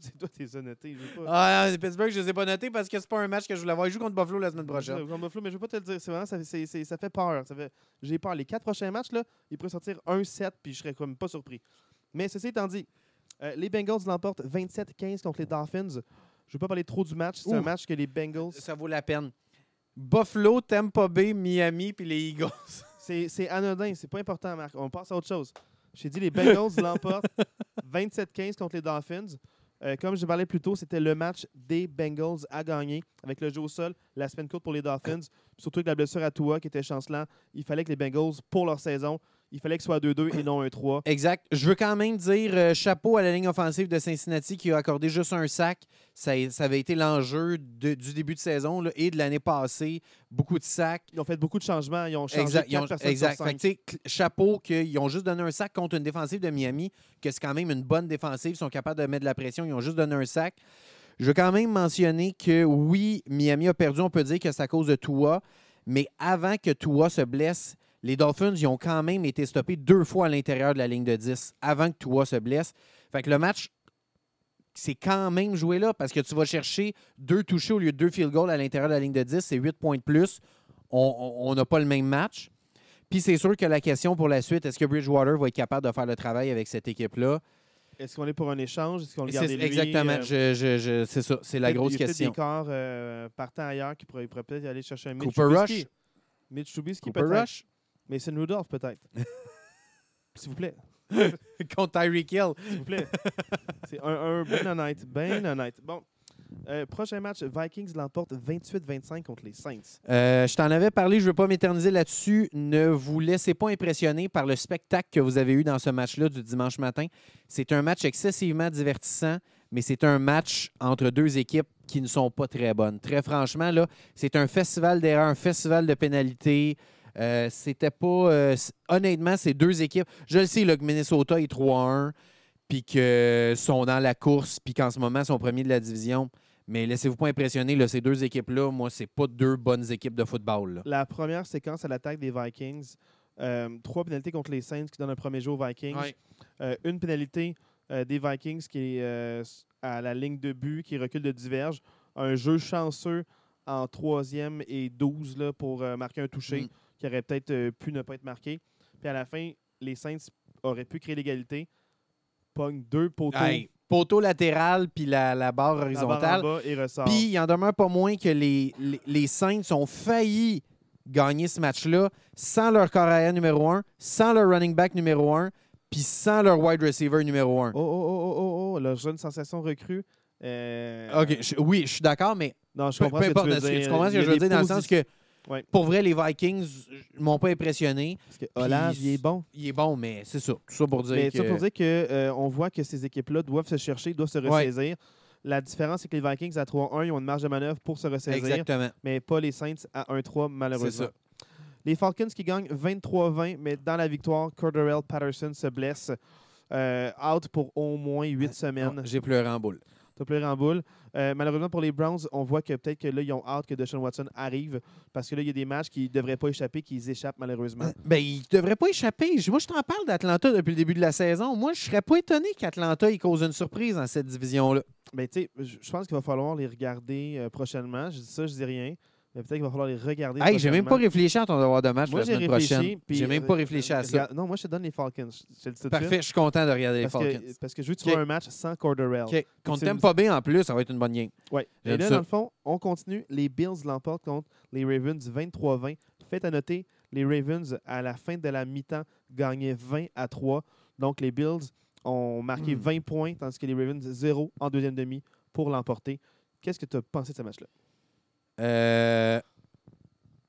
C'est toi, t'es veux pas. Ah, non, Pittsburgh, je ne les ai pas notés parce que c'est pas un match que je voulais voir. Ils jouent contre Buffalo la semaine prochaine. Contre Buffalo, mais je veux pas te le dire. C'est vraiment, ça, c'est- c'est- ça fait peur. Ça fait- J'ai peur. Les quatre prochains matchs, là, ils pourraient sortir 1-7, puis je serais comme pas surpris. Mais ceci étant dit, euh, les Bengals l'emportent 27-15 contre les Dolphins. Je veux pas parler trop du match. C'est un match que les Bengals. Ça vaut la peine. Buffalo, Tampa Bay, Miami puis les Eagles. C'est c'est anodin, c'est pas important, Marc. On passe à autre chose. J'ai dit les Bengals l'emportent 27-15 contre les Dolphins. Euh, comme je parlais plus tôt, c'était le match des Bengals à gagner avec le jeu au sol, la semaine courte pour les Dolphins. Surtout avec la blessure à Tua qui était chancelant. Il fallait que les Bengals, pour leur saison, il fallait que ce soit 2-2 et non 1-3. Exact. Je veux quand même dire euh, chapeau à la ligne offensive de Cincinnati qui a accordé juste un sac. Ça, avait été l'enjeu du début de saison là, et de l'année passée. Beaucoup de sacs. Ils ont fait beaucoup de changements. Ils ont changé Exact. Ils ont- exact. Fait que, chapeau qu'ils ont juste donné un sac contre une défensive de Miami, que c'est quand même une bonne défensive. Ils sont capables de mettre de la pression. Ils ont juste donné un sac. Je veux quand même mentionner que oui, Miami a perdu. On peut dire que c'est à cause de Tua. Mais avant que Tua se blesse, les Dolphins ils ont quand même été stoppés deux fois à l'intérieur de la ligne de 10 avant que Tua se blesse. Fait que le match, c'est quand même joué là parce que tu vas chercher deux touchés au lieu de deux field goals à l'intérieur de la ligne de 10. C'est 8 points de plus. On- n'a pas le même match. Puis c'est sûr que la question pour la suite, est-ce que Bridgewater va être capable de faire le travail avec cette équipe-là? Est-ce qu'on est pour un échange? Est-ce qu'on le C'est- garde lui? Exactement. Euh, Je- je- je- c'est ça. C'est la grosse il y a question. des corps euh, partant ailleurs qui pourraient, pourraient peut-être aller chercher un Mitch Cooper Trubisky. Rush? Mitch Trubisky, Cooper. Rush Mason Rudolph, peut-être. S'il vous plaît. contre Tyreek Hill. S'il vous plaît. C'est un, un bien honnête. Bien honnête. Bon. Euh, prochain match, Vikings l'emporte 28-25 contre les Saints. Euh, je t'en avais parlé, je ne veux pas m'éterniser là-dessus. Ne vous laissez pas impressionner par le spectacle que vous avez eu dans ce match-là du dimanche matin. C'est un match excessivement divertissant, mais c'est un match entre deux équipes qui ne sont pas très bonnes. Très franchement, là, c'est un festival d'erreurs, un festival de pénalités. Euh, c'était pas. euh, honnêtement, ces deux équipes. Je le sais là, que Minnesota est 3-1, puis qu'ils sont dans la course, puis qu'en ce moment, ils sont premiers de la division. Mais laissez-vous pas impressionner, là, ces deux équipes-là, moi, c'est pas deux bonnes équipes de football. là. La première séquence à l'attaque des Vikings, euh, trois pénalités contre les Saints qui donnent un premier jeu aux Vikings. Euh, une pénalité euh, des Vikings qui est euh, à la ligne de but, qui recule de diverge. Un jeu chanceux en troisième et 12 là, pour euh, marquer un touché Mm. Qui aurait peut-être euh, pu ne pas être marqué. Puis à la fin, les Saints auraient pu créer l'égalité. Pogne deux poteaux. Hey, poteau latéral puis la, la barre horizontale. Puis il en demeure pas moins que les, les, les Saints ont failli gagner ce match-là sans leur corps arrière numéro un, sans leur running back numéro un, puis sans leur wide receiver numéro un. Oh, oh, oh, oh, oh, oh, leur jeune sensation recrue. Euh, OK, je- oui, je suis d'accord, mais Non, je comprends peu ce que tu veux dire. tu comprends ce que je veux dire dans le sens que Ouais. pour vrai, les Vikings ne m'ont pas impressionné. Parce que Olave, il est bon. Il est bon, mais c'est ça. Tout ça pour dire Mais que... ça pour dire qu'on voit que ces équipes-là doivent se chercher, doivent se Ouais. ressaisir. La différence, c'est que les Vikings à 3-1, ils ont une marge de manœuvre pour se ressaisir, Exactement. mais pas les Saints à 1-3, C'est malheureusement. ça. Les Falcons qui gagnent 23-20, mais dans la victoire, Corderell Patterson se blesse. euh, out pour au moins 8 semaines. Non, J'ai pleuré en boule. As pleuré en boule. Euh, malheureusement pour les Browns, on voit que peut-être que là, ils ont hâte que Deshaun Watson arrive parce que là, il y a des matchs qui ne devraient pas échapper, qui échappent malheureusement. Ben, il devrait pas échapper. Moi, je t'en parle d'Atlanta depuis le début de la saison. Moi, je serais pas étonné qu'Atlanta cause une surprise dans cette division-là. Mais tu sais, je je pense qu'il va falloir les regarder euh, prochainement. Je dis ça, je dis rien. Mais peut-être qu'il va falloir les regarder. Hey, j'ai même pas réfléchi à ton devoir de match Moi, la j'ai semaine réfléchi. prochaine. J'ai même euh, pas réfléchi à euh, ça. Non, moi, je te donne les Falcons. Je te Parfait, je suis content de regarder les Parce Falcons. que, parce que je veux que tu vois un match sans Corderell. OK. Contre c'est- Tampa Bay en plus, ça va être une bonne game. Ouais. Et là, ça. dans le fond, on continue. Les Bills l'emportent contre les Ravens 23-20. Faites à noter, les Ravens, à la fin de la mi-temps, gagnaient 20 à 3. Donc, les Bills ont marqué Hmm. 20 points, tandis que les Ravens, 0 en deuxième demi pour l'emporter. Qu'est-ce que tu as pensé de ce match-là? Euh,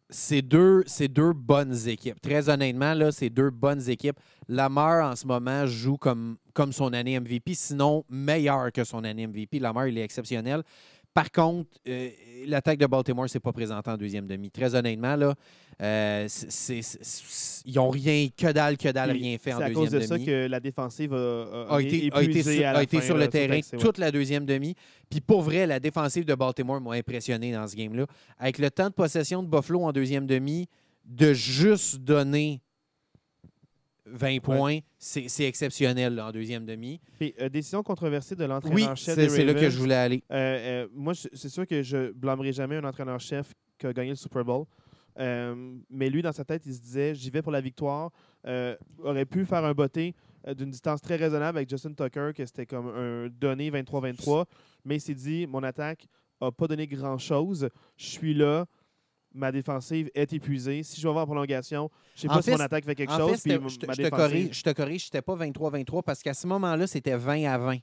c'est deux, deux bonnes équipes. Très honnêtement, là, c'est deux bonnes équipes. Lamar, en ce moment, joue comme, comme son année MVP, sinon meilleur que son année MVP. Lamar, il est exceptionnel. Par contre, euh, l'attaque de Baltimore s'est pas présentée en deuxième demi. Très honnêtement, là, euh, c'est- c'est- c'est- ils n'ont rien, que dalle, que dalle, rien fait en C'est à deuxième cause de demi. ça que la défensive a, a été, a été épuisé sur, à la a été fin, sur là, le terrain toute la deuxième demi. Puis pour vrai, la défensive de Baltimore m'a impressionné dans ce game-là. Avec le temps de possession de Buffalo en deuxième demi, de juste donner 20 points, c'est c'est exceptionnel là, en deuxième demi. Puis, euh, décision controversée de Oui, l'entraîneur-chef des c'est là que je voulais aller. Euh, euh, moi, c'est sûr que je blâmerai jamais un entraîneur-chef qui a gagné le Super Bowl. Mais lui, dans sa tête, il se disait j'y vais pour la victoire. Aurait pu faire un botté d'une distance très raisonnable avec Justin Tucker, que c'était comme un donné 23-23. Mais il s'est dit mon attaque n'a pas donné grand-chose. Je suis là. Ma défensive est épuisée. Si je vais avoir en prolongation, je sais En pas fait, si mon attaque fait quelque En chose. fait, puis je te, ma je te corrige, je te corrige, c'était pas 23-23 parce qu'à ce moment-là, c'était 20 à 20.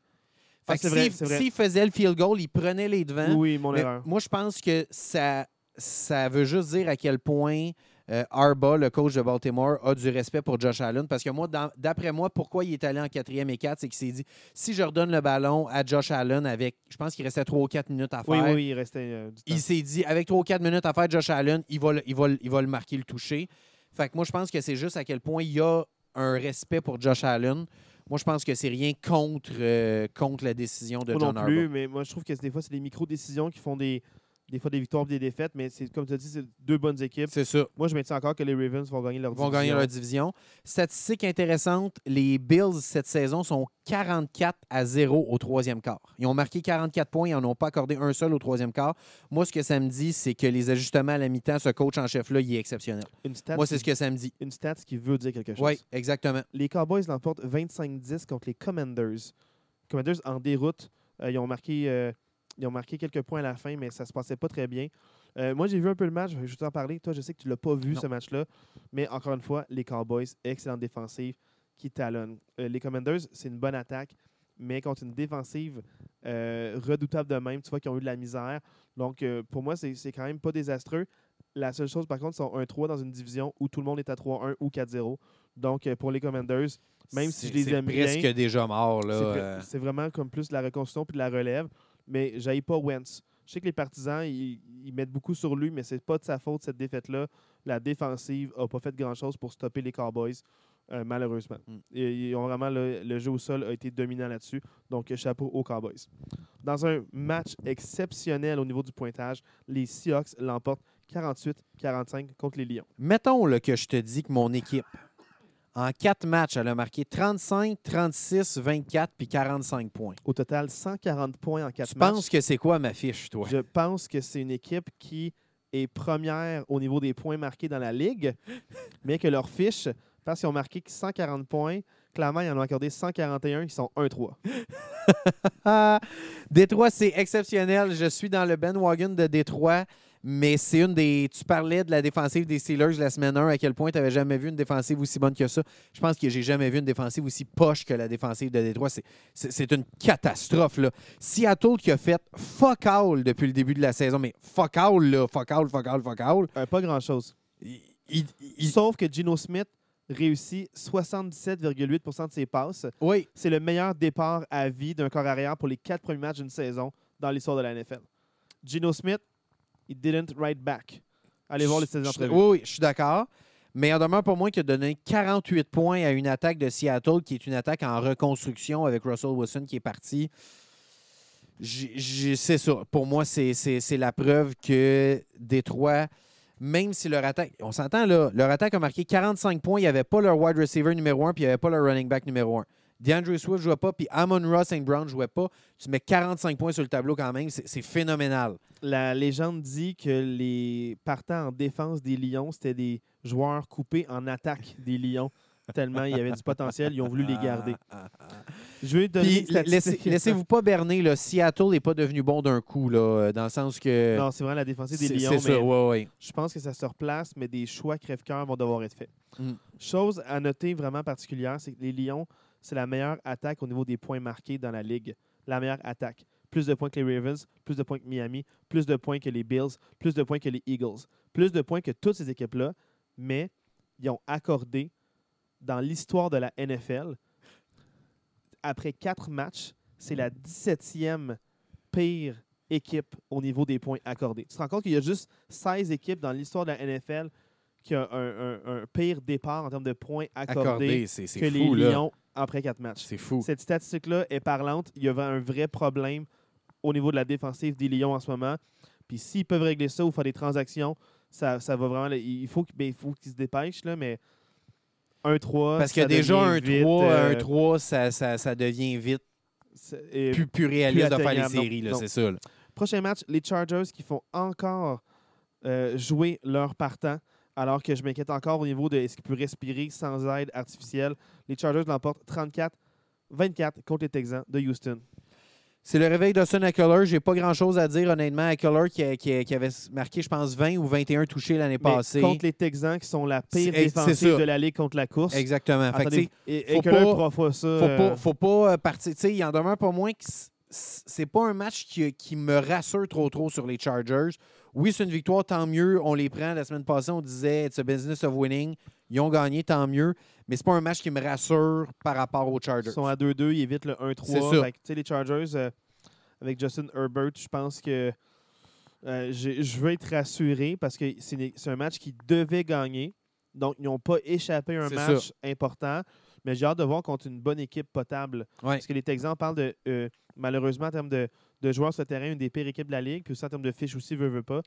Ah, Fait que c'est vrai, vrai. s'il faisait le field goal, il prenait les devants. Oui, mon erreur. moi, je pense que ça, ça veut juste dire à quel point euh, Arba, le coach de Baltimore, a du respect pour Josh Allen. Parce que moi, d'après moi, pourquoi il est allé en quatrième et quatre, c'est qu'il s'est dit si je redonne le ballon à Josh Allen avec, je pense qu'il restait 3 ou 4 minutes à faire. Oui, oui, il restait euh, du temps. Il s'est dit, avec 3 ou 4 minutes à faire Josh Allen, il va, le- il va, il va le marquer, le toucher. Fait que moi, je pense que c'est juste à quel point il y a un respect pour Josh Allen. Moi, je pense que c'est rien contre, euh, contre la décision de Moi John non plus, mais moi je trouve que des fois c'est des micro-décisions qui font des, des fois des victoires et des défaites, mais c'est comme tu as dit, c'est deux bonnes équipes. C'est ça. Moi je maintiens encore que les Ravens vont gagner leur vont gagner division. leur division. Statistique intéressante, les Bills cette saison sont 44 à 0 au troisième quart. Ils ont marqué 44 points, ils n'en ont pas accordé un seul au troisième quart. Moi, ce que ça me dit, c'est que les ajustements à la mi-temps, ce coach en chef-là, il est exceptionnel. Une stat, Moi, c'est ce que ça me dit. une stat qui veut dire quelque chose. Oui, exactement. Les Cowboys l'emportent 25-10 contre les Commanders. Commanders en déroute. Euh, ils, ont marqué, euh, ils ont marqué quelques points à la fin, mais ça se passait pas très bien. Euh, moi, j'ai vu un peu le match. Je vais t'en parler. Toi, je sais que tu l'as pas vu, Non. ce match-là. Mais encore une fois, les Cowboys, excellente défensive qui talonne. Euh, les Commanders, c'est une bonne attaque, mais contre une défensive euh, redoutable de même, tu vois, qui ont eu de la misère. Donc, pour moi, c'est c'est quand même pas désastreux. La seule chose, par contre, ils sont 1-3 dans une division où tout le monde est à 3-1 ou 4-0. Donc, pour les Commanders, même si je C'est- les c'est aime bien, presque déjà mort. Là, c'est c'est vraiment comme plus de la reconstruction puis de la relève. Mais j'aille pas Wentz. Je sais que les partisans, ils, ils mettent beaucoup sur lui, mais c'est pas de sa faute, cette défaite-là. La défensive n'a pas fait grand-chose pour stopper les Cowboys, euh, malheureusement. Mm. Et ils ont vraiment le, le jeu au sol a été dominant là-dessus. Donc, chapeau aux Cowboys. Dans un match exceptionnel au niveau du pointage, les Seahawks l'emportent 48-45 contre les Lions. Mettons là, que je te dis que mon équipe, en quatre matchs, elle a marqué 35, 36, 24 puis 45 points. Au total, 140 points en 4 Tu matchs. penses que c'est quoi ma fiche, toi? Je pense que c'est une équipe qui est première au niveau des points marqués dans la ligue, mais que leur fiche, parce qu'ils ont marqué 140 points, clairement, ils en ont accordé 141, ils sont 1-3. Ah, Détroit, c'est exceptionnel. Je suis dans le bandwagon de Détroit, mais c'est une des. Tu parlais de la défensive des Steelers la semaine 1, à quel point tu n'avais jamais vu une défensive aussi bonne que ça. Je pense que j'ai jamais vu une défensive aussi poche que la défensive de Détroit. C'est- une catastrophe. Là. Seattle qui a fait fuck all depuis le début de la saison, mais fuck all, là, fuck all, fuck all, fuck all. Euh, pas grand-chose. Il- Sauf que Gino Smith réussit 77,8% de ses passes. oui, C'est le meilleur départ à vie d'un corps arrière pour les quatre premiers matchs d'une saison dans l'histoire de la NFL. Gino Smith, il didn't write back. Allez voir les saisons Je- entrevues. Oui, oui, je suis d'accord. Mais en demeure pour moi qu'il a donné 48 points à une attaque de Seattle qui est une attaque en reconstruction avec Russell Wilson qui est parti. c'est ça. Pour moi, c'est la preuve que Détroit, même si leur attaque, on s'entend là, leur attaque a marqué 45 points, il n'y avait pas leur wide receiver numéro 1, puis il n'y avait pas leur running back numéro 1. DeAndre Swift ne jouait pas, puis Amon Ross St. Brown ne jouait pas. Tu mets 45 points sur le tableau quand même, c'est phénoménal. La légende dit que les partants en défense des Lions, c'était des joueurs coupés en attaque des Lions. Tellement il y avait du potentiel, ils ont voulu les garder. Je vais te donner statistique. laissez- laissez-vous pas berner, là, Seattle n'est pas devenu bon d'un coup, là, euh, dans le sens que. Non, c'est vraiment la défensive des Lions, c'est ça, ouais, ouais. je pense que ça se replace, mais des choix crève-cœur vont devoir être faits. Mm. Chose à noter vraiment particulière, c'est que les Lions, c'est la meilleure attaque au niveau des points marqués dans la ligue. La meilleure attaque. Plus de points que les Ravens, plus de points que Miami, plus de points que les Bills, plus de points que les Eagles, plus de points que toutes ces équipes-là, mais ils ont accordé dans l'histoire de la NFL, après quatre matchs, c'est la 17e pire équipe au niveau des points accordés. Tu te rends compte qu'il y a juste 16 équipes dans l'histoire de la NFL qui ont un, un- un pire départ en termes de points accordés Accordé, que fou, les. Lions après quatre matchs. C'est fou. Cette statistique-là est parlante. Il y avait un vrai problème au niveau de la défensive des Lions en ce moment. Puis s'ils peuvent régler ça ou faire des transactions, ça, ça va vraiment. Il faut, qu'il- ben, il faut qu'ils se dépêchent, là, mais 1-3. Parce que déjà, un devient vite, 3, euh, un 3 ça, ça, ça devient vite et- plus, plus réaliste de faire les séries, c'est ça. là. Prochain match, les Chargers qui font encore euh, jouer leur partant, alors que je m'inquiète encore au niveau de est-ce qu'ils peuvent respirer sans aide artificielle. Les Chargers l'emportent 34-24 contre les Texans de Houston. C'est le réveil d'Austin Eckler. J'ai pas grand-chose à dire, honnêtement. Eckler qui, qui avait marqué, je pense, 20 ou 21 touchés l'année passée. contre les Texans qui sont la pire défensive de la ligue contre la course. Exactement. Attendez, faut pas- trois fois ça. faut euh, pas, faut pas euh, partir. Il en demeure pas moins que c'est pas un match qui, qui me rassure trop trop sur les Chargers. Oui, c'est une victoire, tant mieux. On les prend. La semaine passée, on disait it's a business of winning. Ils ont gagné, tant mieux. Mais c'est pas un match qui me rassure par rapport aux Chargers. Ils sont à 2-2, ils évitent le 1-3. C'est ça. Fait que, tu sais, les Chargers, euh, avec Justin Herbert, je pense que euh, je veux être rassuré parce que c'est un match qu'ils devaient gagner. Donc, ils n'ont pas échappé à un match important. Mais j'ai hâte de voir contre une bonne équipe potable. Ouais. Parce que les Texans parlent de, euh, malheureusement, en termes de, de joueurs sur le terrain, une des pires équipes de la ligue. Puis aussi en termes de fiches aussi, veut, veut pas.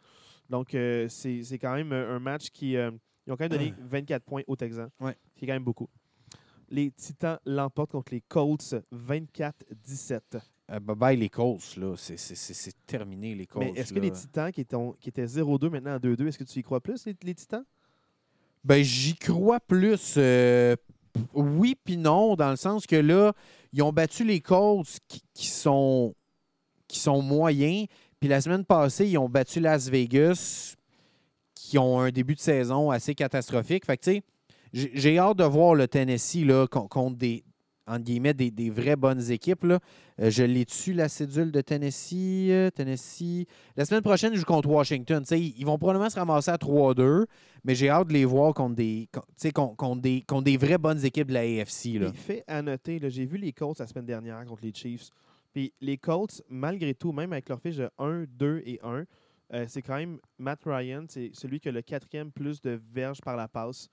Donc, euh, c'est c'est quand même un match qui. euh, ils ont quand même donné 24 points aux Texans. Ouais. Ce qui est quand même beaucoup. Les Titans l'emportent contre les Colts 24-17. Euh, bye bye les Colts, là. C'est- C'est c'est- c'est terminé, les Colts. Mais est-ce que les Titans qui étaient, qui étaient 0-2 maintenant à 2-2, est-ce que tu y crois plus, les, les Titans? Ben, j'y crois plus. euh, oui, puis non, dans le sens que là, ils ont battu les Colts qui, qui sont, qui sont moyens. Puis la semaine passée, ils ont battu Las Vegas, qui ont un début de saison assez catastrophique. Fait que, tu sais, j'ai- hâte de voir le Tennessee là, con- contre des, entre guillemets, des, des vraies bonnes équipes. Là. Euh, je l'ai dessus, la cédule de Tennessee. euh, Tennessee. La semaine prochaine, ils jouent contre Washington. Tu sais, ils vont probablement se ramasser à 3-2, mais j'ai hâte de les voir contre des, contre, des, des vraies bonnes équipes de la AFC. Là. Il fait à noter, j'ai vu les Colts la semaine dernière contre les Chiefs. Puis les Colts, malgré tout, même avec leur fiche de 1, 2 et 1, euh, c'est quand même Matt Ryan, c'est celui qui a le quatrième plus de verges par la passe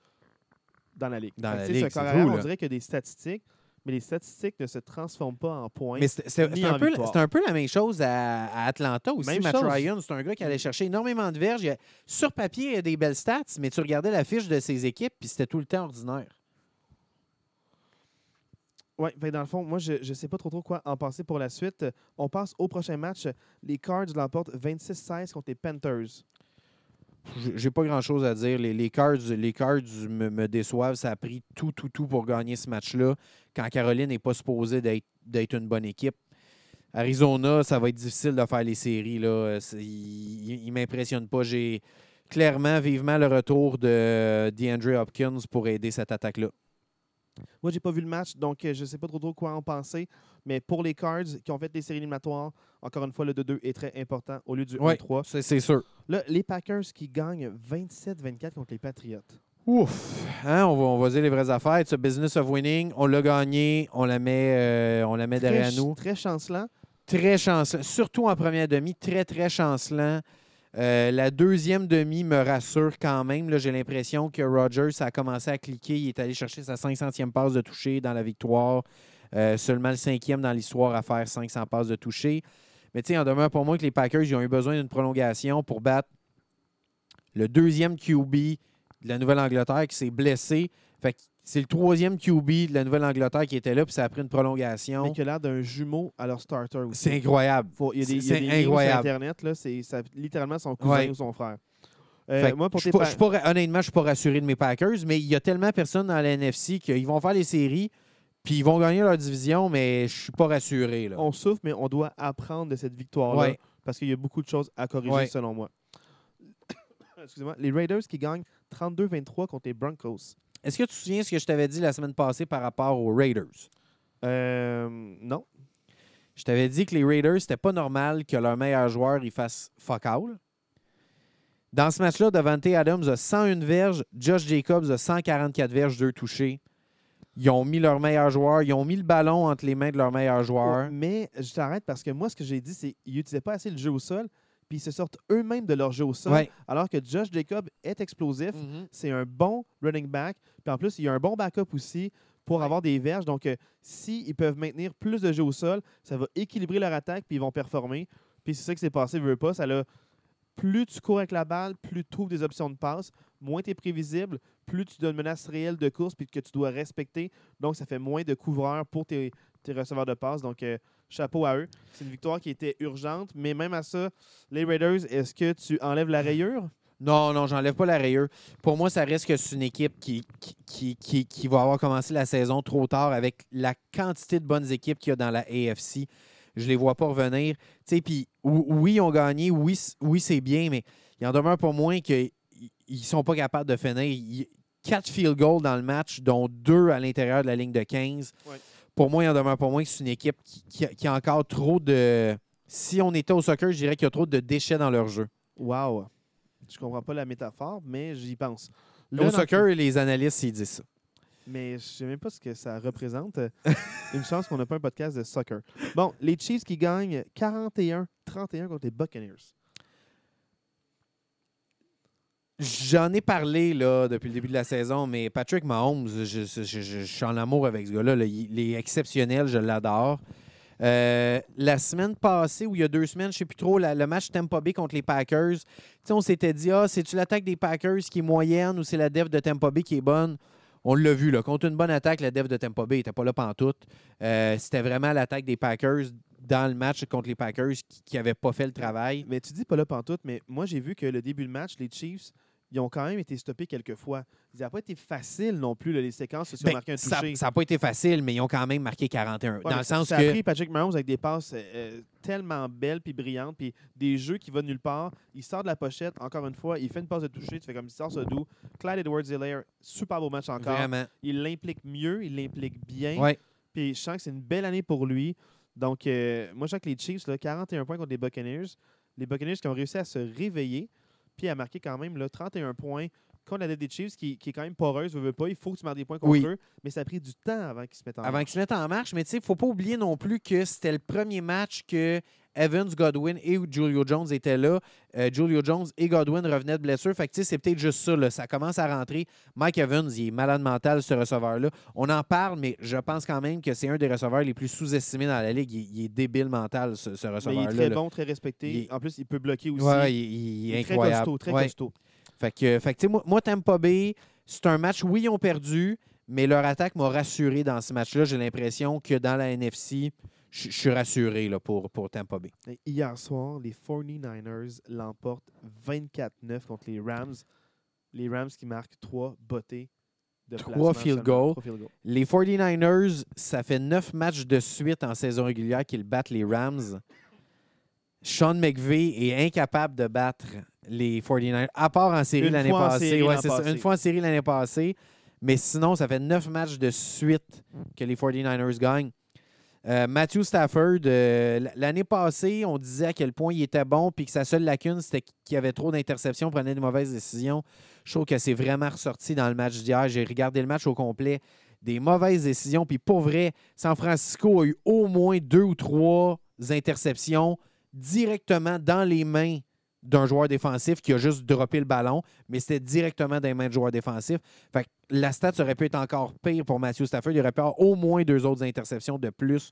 dans la ligue. Dans Fait que, la ligue, ce fou, on dirait qu'il y a des statistiques, mais les statistiques ne se transforment pas en points. Mais c'est un, peu- un la même chose à, à Atlanta aussi. Même Matt chose. Ryan, c'est un gars qui allait chercher énormément de verges. Il a- sur papier, il a des belles stats, mais tu regardais la fiche de ses équipes, puis c'était tout le temps ordinaire. Oui, dans le fond, moi, je ne sais pas trop, trop quoi en penser pour la suite. On passe au prochain match. Les Cards l'emportent 26-16 contre les Panthers. J'ai- pas grand-chose à dire. Les, les Cards, les Cards me, me déçoivent. Ça a pris tout, tout, tout pour gagner ce match-là. Quand Caroline n'est pas supposée d'être une bonne équipe. Arizona, ça va être difficile de faire les séries. Là. C'est- Il ne m'impressionne pas. J'ai clairement, vivement le retour de DeAndre Hopkins pour aider cette attaque-là. Moi, j'ai pas vu le match, donc euh, je ne sais pas trop, trop quoi en penser. Mais pour les Cards qui ont fait les séries éliminatoires, encore une fois, le 2-2 est très important au lieu du Ouais. 1-3. C'est sûr. Là, les Packers qui gagnent 27-24 contre les Patriots. Ouf! Hein, on, va, on va dire les vraies affaires. A business of winning. On l'a gagné. On la met, euh, on la met Très, derrière nous. très chancelant. Très chancelant. Surtout en première demi. Très, très chancelant. Euh, la deuxième demi me rassure quand même. J'ai l'impression que Rogers a commencé à cliquer. Il est allé chercher sa 500e passe de toucher dans la victoire. Euh, seulement le cinquième dans l'histoire à faire 500 passes de toucher. Mais tu sais, en demeure pour moi que les Packers ils ont eu besoin d'une prolongation pour battre le deuxième QB de la Nouvelle-Angleterre qui s'est blessé. C'est le troisième QB de la Nouvelle-Angleterre qui était là, puis ça a pris une prolongation. Mais qui a l'air d'un jumeau à leur starter aussi. C'est incroyable. Faut- il y a des, il y a C'est des sur. Internet, là, c'est ça- littéralement son cousin Ouais. ou son frère. Euh, moi, pour je pas- je pas honnêtement, je ne suis pas rassuré de mes Packers, mais il y a tellement personne dans la NFC qu'ils vont faire les séries, puis ils vont gagner leur division, mais je suis pas rassuré. Là. on souffre, mais on doit apprendre de cette victoire-là Ouais. parce qu'il y a beaucoup de choses à corriger, Ouais. selon moi. Excusez-moi. Les Raiders qui gagnent 32-23 contre les Broncos. Est-ce que tu te souviens ce que je t'avais dit la semaine passée par rapport aux Raiders? Euh, non. Je t'avais dit que les Raiders, c'était pas normal que leur meilleur joueur il fasse fuck all. Dans ce match-là, Davante Adams a 101 verges, Josh Jacobs a 144 verges, deux touchés. Ils ont mis leur meilleur joueur, ils ont mis le ballon entre les mains de leur meilleur joueur. Mais je t'arrête parce que moi, ce que j'ai dit, c'est qu'ils n'utilisaient pas assez le jeu au sol, puis ils se sortent eux-mêmes de leur jeu au sol, Ouais. alors que Josh Jacob est explosif. Mhm. C'est un bon running back. Puis en plus, il y a un bon backup aussi pour Ouais. avoir des verges. Donc, euh, s'ils peuvent maintenir plus de jeu au sol, ça va équilibrer leur attaque, puis ils vont performer. Puis c'est ça qui s'est passé, veux pas. Ça l'a- plus tu cours avec la balle, plus tu trouves des options de passe, moins tu es prévisible, plus tu donnes une menace réelle de course puis que tu dois respecter. Donc, ça fait moins de couvreurs pour tes, tes receveurs de passe. Donc, euh, chapeau à eux. C'est une victoire qui était urgente, mais même à ça, les Raiders, est-ce que tu enlèves la rayure? Non, non, j'enlève pas la rayure. Pour moi, ça reste que c'est une équipe qui, qui, qui, qui- va avoir commencé la saison trop tard avec la quantité de bonnes équipes qu'il y a dans la AFC. Je les vois pas revenir. Tu sais, puis ou- oui, ils ont gagné, oui, oui c'est bien, mais il en demeure pas moins qu'ils ne sont pas capables de finir. Quatre field goals dans le match, dont deux à l'intérieur de la ligne de 15. Ouais. Pour moi, il en demeure pas moins que c'est une équipe qui, qui a, qui a encore trop de. Si on était au soccer, je dirais qu'il y a trop de déchets dans leur jeu. Wow! Je comprends pas la métaphore, mais j'y pense. Au Là, dans- soccer, les analystes, ils disent ça. Mais je sais même pas ce que ça représente. Une chance qu'on n'a pas un podcast de soccer. Bon, les Chiefs qui gagnent 41-31 contre les Buccaneers. J'en ai parlé là, depuis le début de la saison, mais Patrick Mahomes, je, suis en amour avec ce gars-là. là. Il, est exceptionnel, je l'adore. Euh, la semaine passée, ou il y a deux semaines, je ne sais plus trop, le match Tampa Bay contre les Packers, on s'était dit, ah, c'est-tu l'attaque des Packers qui est moyenne ou c'est la def de Tampa Bay qui est bonne? On l'a vu, là. Contre une bonne attaque, la def de Tampa Bay n'était pas là pantoute. Euh, C'était vraiment l'attaque des Packers dans le match contre les Packers qui n'avaient pas fait le travail. Mais tu dis pas là pantoute, mais moi j'ai vu que le début de match, les Chiefs, ils ont quand même été stoppés quelques fois. Ça n'a pas été facile non plus, là, les séquences sont Ben, un ça touché. n'a pas été facile, mais ils ont quand même marqué 41. Ouais, dans le ça- sens ça que. a pris Patrick Mahomes avec des passes euh, euh, tellement belles puis brillantes, puis des jeux qui vont nulle part. Il sort de la pochette, encore une fois, il fait une passe de toucher, tu fais comme il sort ce doux. Clyde Edwards-Helaire, super beau match encore. Vraiment. Il l'implique mieux, il l'implique bien. Ouais. Puis je sens que c'est une belle année pour lui. Donc, euh, moi, je sens que les Chiefs, là, 41 points contre les Buccaneers. Les Buccaneers qui ont réussi à se réveiller, puis à marquer quand même là, 31 points contre la dette des Chiefs, qui, qui est quand même poreuse, veux pas. Il faut que tu marques des points contre Oui. eux, mais ça a pris du temps avant qu'ils se mettent en Avant marche. qu'ils se mettent en marche, mais tu sais, il ne faut pas oublier non plus que c'était le premier match que Evans, Godwin et Julio Jones étaient là. Euh, Julio Jones et Godwin revenaient de blessure. Fait que c'est peut-être juste ça. là. Ça commence à rentrer. Mike Evans, il est malade mental, ce receveur-là. On en parle, mais je pense quand même que c'est un des receveurs les plus sous-estimés dans la ligue. Il, il est débile mental, ce, ce Mais il est receveur-là. très là. bon, très respecté. Il En plus, il peut bloquer aussi. Ouais, il, il Il est est très incroyable. costaud, très Ouais. costaud. Fait que, fait que, tu sais, moi, moi, Tampa Bay, c'est un match, oui, ils ont perdu, mais leur attaque m'a rassuré dans ce match-là. J'ai l'impression que dans la NFC, je suis rassuré là, pour, pour Tampa Bay. Et Hier soir, les 49ers l'emportent 24-9 contre les Rams. Les Rams qui marquent trois bottées de Trois field. Trois field goals. Les 49ers, ça fait neuf matchs de suite en saison régulière qu'ils battent les Rams. Sean McVay est incapable de battre les 49ers, à part en série l'année passée. Ouais, l'an c'est ça, passé. Une fois en série l'année passée. Mais sinon, ça fait neuf matchs de suite que les 49ers gagnent. Euh, Matthew Stafford, euh, l'année passée, on disait à quel point il était bon, puis que sa seule lacune, c'était qu'il avait trop d'interceptions, prenait de mauvaises décisions. Je trouve que c'est vraiment ressorti dans le match d'hier. J'ai regardé le match au complet. Des mauvaises décisions, puis pour vrai, San Francisco a eu au moins deux ou trois interceptions directement dans les mains d'un joueur défensif qui a juste droppé le ballon, mais c'était directement dans les mains de joueurs défensifs. Fait que la stat aurait pu être encore pire pour Matthew Stafford. Il aurait pu avoir au moins deux autres interceptions de plus.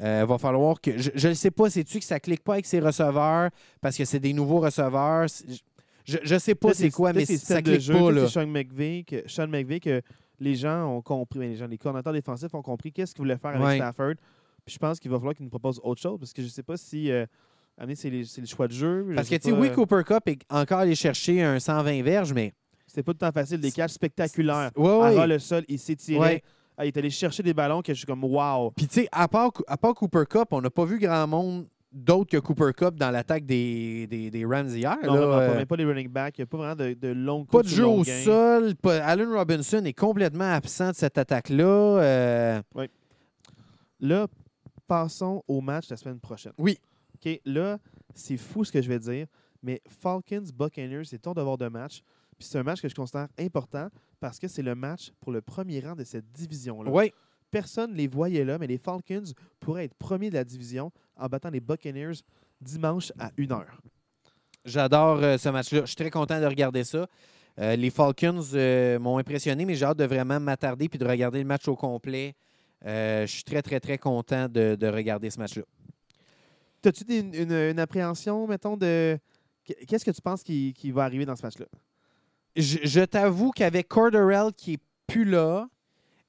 Euh, va falloir que. Je ne sais pas, c'est-tu que ça clique pas avec ses receveurs? Parce que c'est des nouveaux receveurs? Je, je sais pas c'est quoi, mais ça clique jeu, pas. Là. Sean McVay, que, Sean McVay que les gens ont compris, ben, les gens, les coordinateurs défensifs ont compris qu'est-ce qu'ils voulaient faire avec Ouais. Stafford. Puis je pense qu'il va falloir qu'ils nous proposent autre chose parce que je sais pas si euh, c'est les- c'est le choix de jeu. je Parce que, sais tu sais, pas, oui, euh, Cooper Cup est encore allé chercher un 120 verges, mais. C'était pas tout le temps facile, des catchs spectaculaires. Ouais, ouais. ras le sol, il s'étirait. Ouais. Ah, il est allé chercher des ballons que je suis comme wow. Puis, tu sais, à part, à part Cooper Cup, on n'a pas vu grand monde d'autre que Cooper Cup dans l'attaque des, des, des Rams hier. Non, là. vraiment Euh, pas, même pas les running backs. Il n'y a pas vraiment de, de longues Pas de jeu au sol. pas- Allen Robinson est complètement absent de cette attaque-là. Euh, Là, passons au match la semaine prochaine. Oui. OK, là, c'est fou ce que je vais dire, mais Falcons Buccaneers, c'est ton devoir de match. Puis c'est un match que je considère important parce que c'est le match pour le premier rang de cette division-là. Oui. Personne ne les voyait là, mais les Falcons pourraient être premiers de la division en battant les Buccaneers dimanche à 1h. J'adore euh, ce match-là. Je suis très content de regarder ça. Euh, les Falcons euh, m'ont impressionné, mais j'ai hâte de vraiment m'attarder puis de regarder le match au complet. Je suis très, très, très content de, de regarder ce match-là. As-tu des- une, une- une appréhension, mettons, de. Qu'est-ce que tu penses qui, qui va arriver dans ce match-là? Je, je t'avoue qu'avec Corderell qui est plus là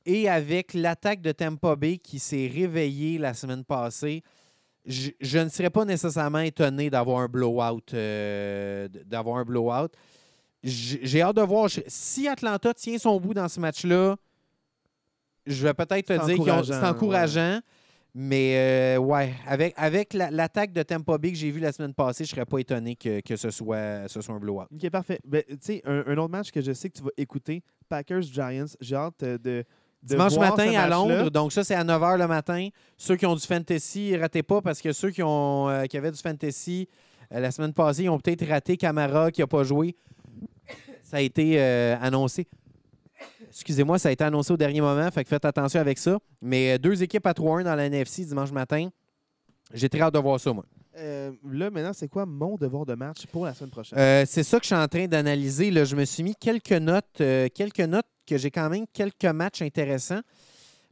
et avec l'attaque de Tampa Bay qui s'est réveillée la semaine passée, je, je ne serais pas nécessairement étonné d'avoir un blowout. euh, d'avoir un blowout. J'ai hâte de voir. Si Atlanta tient son bout dans ce match-là, je vais peut-être te dire que c'est encourageant. Mais euh, ouais, avec, avec la- l'attaque de Tampa Bay que j'ai vue la semaine passée, je ne serais pas étonné que, que ce, soit, ce soit un blowout. OK, parfait. Ben, tu sais, un, un autre match que je sais que tu vas écouter, Packers-Giants. J'ai hâte euh, de. de Dimanche matin à. Londres, donc ça c'est à 9h le matin. Ceux qui ont du fantasy, ratez pas parce que ceux qui, ont, euh, qui avaient du fantasy euh, la semaine passée, ils ont peut-être raté Camara qui n'a pas joué. Ça a été euh, annoncé. Excusez-moi, ça a été annoncé au dernier moment, fait que faites attention avec ça. Mais euh, deux équipes à 3-1 dans la NFC dimanche matin. J'ai très hâte de voir ça, moi. Euh, là, maintenant, c'est quoi mon devoir de match pour la semaine prochaine? Euh, c'est ça que je suis en train d'analyser. là. Je me suis mis quelques notes, euh, quelques notes que j'ai quand même quelques matchs intéressants.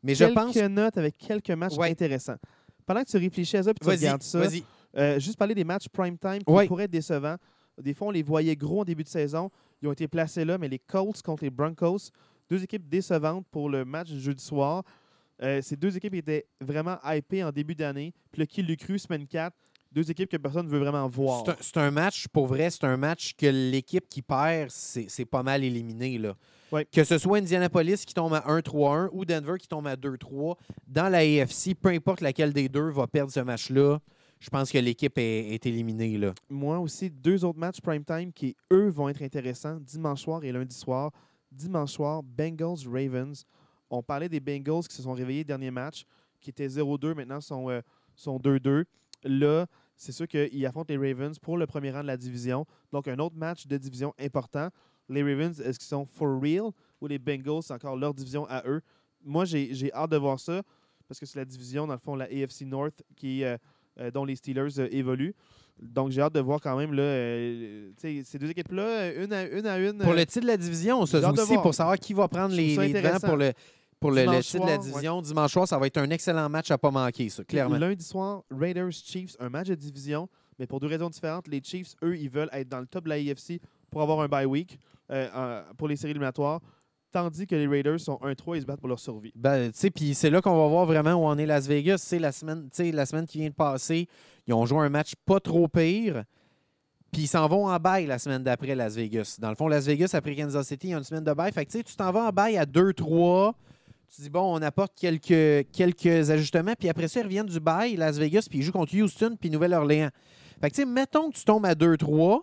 Mais je quelques pense. notes avec quelques matchs Ouais. intéressants. Pendant que tu réfléchis à ça et tu Vas-y, regardes ça, vas-y. juste parler des matchs prime time qui Ouais. pourraient être décevants. Des fois, on les voyait gros en début de saison. Ils ont été placés là, mais les Colts contre les Broncos, deux équipes décevantes pour le match du jeudi soir. Euh, ces deux équipes étaient vraiment hypées en début d'année. Puis le qui l'eût cru, semaine 4, deux équipes que personne ne veut vraiment voir. C'est un, match, pour vrai, c'est un match que l'équipe qui perd, c'est c'est pas mal éliminé. Là. Ouais. Que ce soit Indianapolis qui tombe à 1-3-1 ou Denver qui tombe à 2-3, dans la AFC, peu importe laquelle des deux va perdre ce match-là, je pense que l'équipe est, éliminée. Là. Moi aussi, deux autres matchs prime time qui, eux, vont être intéressants dimanche soir et lundi soir. Dimanche soir, Bengals-Ravens. On parlait des Bengals qui se sont réveillés dernier match, qui étaient 0-2, maintenant sont, euh, sont 2-2. Là, c'est sûr qu'ils affrontent les Ravens pour le premier rang de la division. Donc, un autre match de division important. Les Ravens, est-ce qu'ils sont for real ou les Bengals, c'est encore leur division à eux? Moi, j'ai hâte de voir ça parce que c'est la division, dans le fond, la AFC North qui, euh, dont les Steelers euh, évoluent. Donc, j'ai hâte de voir quand même là, euh, ces deux équipes-là, euh, une à une. À une Pour euh, le titre de la division, hâte de aussi, pour savoir qui va prendre les, les devants pour le, pour le, titre de la ouais. division. Dimanche soir, ça va être un excellent match à pas manquer, ça, clairement. Lundi soir, Raiders-Chiefs, un match de division, mais pour deux raisons différentes. Les Chiefs, eux, ils veulent être dans le top de la AFC pour avoir un bye week euh, euh, pour les séries éliminatoires, tandis que les Raiders sont 1-3 et se battent pour leur survie. Ben, tu sais, puis c'est là qu'on va voir vraiment où on est Las Vegas. C'est la semaine, la semaine qui vient de passer, ils ont joué un match pas trop pire. Puis ils s'en vont en bail la semaine d'après Las Vegas. Dans le fond, Las Vegas, après Kansas City, ils ont une semaine de bail. Fait que tu t'en vas en bail à 2-3. Tu dis, bon, on apporte quelques, quelques ajustements. Puis après ça, ils reviennent du bail, Las Vegas, puis ils jouent contre Houston puis Nouvelle-Orléans. Fait que tu sais, mettons que tu tombes à 2-3,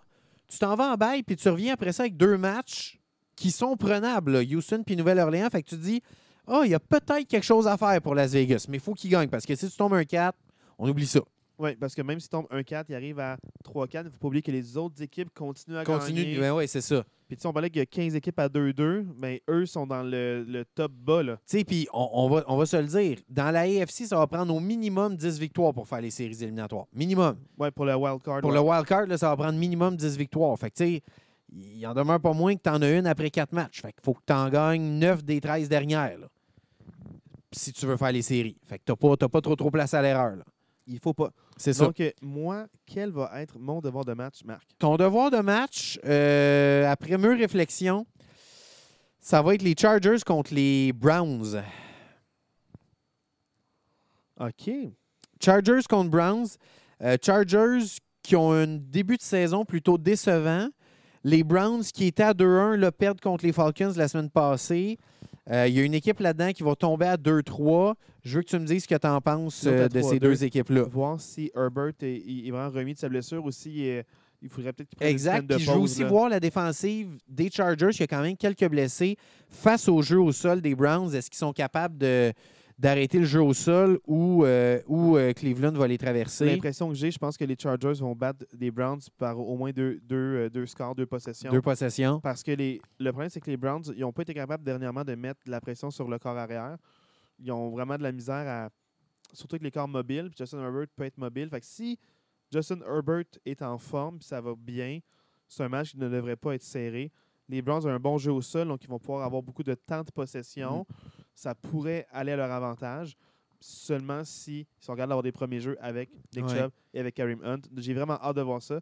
tu t'en vas en bail, puis tu reviens après ça avec deux matchs qui sont prenables, là, Houston puis Nouvelle-Orléans. Fait que tu te dis, ah, il y a peut-être quelque chose à faire pour Las Vegas, mais il faut qu'ils gagnent parce que si tu tombes un 4, on oublie ça. Oui, parce que même s'ils tombent 1-4, ils arrivent à 3-4. Il ne faut pas oublier que les autres équipes continuent à Continue. gagner. Ben ouais, c'est ça. Puis tu sais, on parlait qu'il y a 15 équipes à 2-2, mais eux sont dans le, le top bas. Là. Tu sais, puis on, on va, on va se le dire, dans la AFC, ça va prendre au minimum 10 victoires pour faire les séries éliminatoires. Minimum. Ouais, pour le wild card. Pour ouais. le wild card, là, ça va prendre minimum 10 victoires. Fait que, tu sais, il en demeure pas moins que tu en as une après 4 matchs. Fait qu'il faut que tu en gagnes 9 des 13 dernières. là. si tu veux faire les séries. Fait que tu n'as pas, t'as pas trop, trop place à l'erreur. là. Il faut pas. C'est ça. Donc, euh, moi, quel va être mon devoir de match, Marc? Ton devoir de match, euh, après mûre réflexion, ça va être les Chargers contre les Browns. OK. Chargers contre Browns. Euh, Chargers qui ont un début de saison plutôt décevant. Les Browns qui étaient à 2-1 là, perdent contre les Falcons la semaine passée. Euh, Il y a une équipe là-dedans qui va tomber à 2-3. Je veux que tu me dises ce que tu en penses euh, de ces 3-2. deux équipes-là. Voir si Herbert est, vraiment remis de sa blessure aussi. Il, faudrait peut-être qu'il prenne Exact. de je veux aussi là. voir la défensive des Chargers. Y a quand même quelques blessés face au jeu au sol des Browns. Est-ce qu'ils sont capables de, d'arrêter le jeu au sol ou, euh, ou euh, Cleveland va les traverser? L'impression que j'ai, je pense que les Chargers vont battre des Browns par au moins deux, deux, euh, deux scores, deux possessions. Deux possessions. Parce que les, le problème, c'est que les Browns, ils n'ont pas été capables dernièrement de mettre de la pression sur le corps arrière. Ils ont vraiment de la misère à. Surtout avec les corps mobiles. Puis Justin Herbert peut être mobile. Fait que si Justin Herbert est en forme, puis ça va bien, c'est un match qui ne devrait pas être serré. Les Browns ont un bon jeu au sol, donc ils vont pouvoir avoir beaucoup de temps de possession. Ça pourrait aller à leur avantage. Seulement si ils sont capables d'avoir des premiers jeux avec Nick Ouais. Chubb et avec Kareem Hunt. J'ai vraiment hâte de voir ça.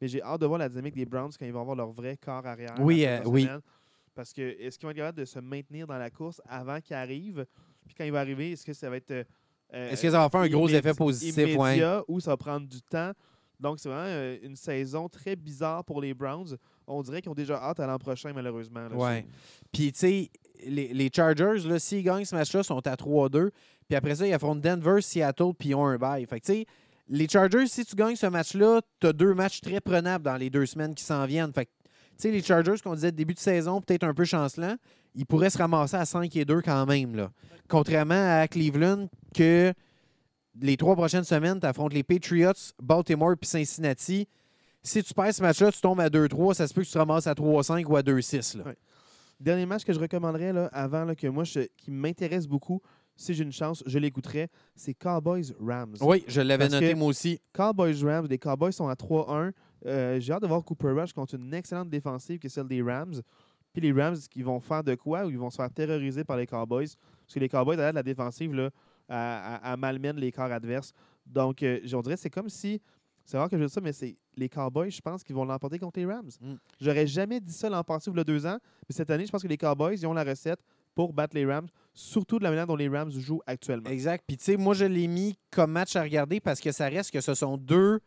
Mais j'ai hâte de voir la dynamique des Browns quand ils vont avoir leur vrai corps arrière. Oui, euh, oui. Parce que est-ce qu'ils vont être capables de se maintenir dans la course avant qu'il arrive? Puis quand il va arriver, est-ce que ça va être. euh, Est-ce que ça va faire un gros effet positif? Ouais? ou ça va prendre du temps? Donc, c'est vraiment euh, une saison très bizarre pour les Browns. On dirait qu'ils ont déjà hâte à l'an prochain, malheureusement. là. Ouais. Puis, tu sais, les, Chargers, s'ils gagnent ce match-là, sont à 3-2. Puis après ça, ils affrontent Denver, Seattle, puis ils ont un bye. Fait que, tu sais, les Chargers, si tu gagnes ce match-là, tu as deux matchs très prenables dans les deux semaines qui s'en viennent. Fait que, tu sais, les Chargers, qu'on disait début de saison, peut-être un peu chancelant, ils pourraient se ramasser à 5 et 2 quand même. Là. Contrairement à Cleveland, que les trois prochaines semaines, tu affrontes les Patriots, Baltimore puis Cincinnati. Si tu perds ce match-là, tu tombes à 2-3, ça se peut que tu te ramasses à 3-5 ou à 2-6. là. Ouais. Dernier match que je recommanderais là, avant là, que moi, je- qui m'intéresse beaucoup, si j'ai une chance, je l'écouterais, c'est Cowboys-Rams. Oui, je l'avais Parce noté que- moi aussi. Cowboys-Rams, les Cowboys sont à 3-1. Euh, j'ai hâte de voir Cooper Rush contre une excellente défensive que celle des Rams. Puis les Rams qui vont faire de quoi ou ils vont se faire terroriser par les Cowboys? Parce que les Cowboys, derrière la défensive, là, à, à- à malmène les corps adverses. Donc, euh, on dirait c'est comme si. C'est rare que je dise ça, mais c'est les Cowboys, je pense qu'ils vont l'emporter contre les Rams. Mm. J'aurais jamais dit ça l'an passé ou a deux ans. Mais cette année, je pense que les Cowboys, ils ont la recette pour battre les Rams, surtout de la manière dont les Rams jouent actuellement. Exact. Puis, tu sais, moi, je l'ai mis comme match à regarder parce que ça reste que ce sont deux,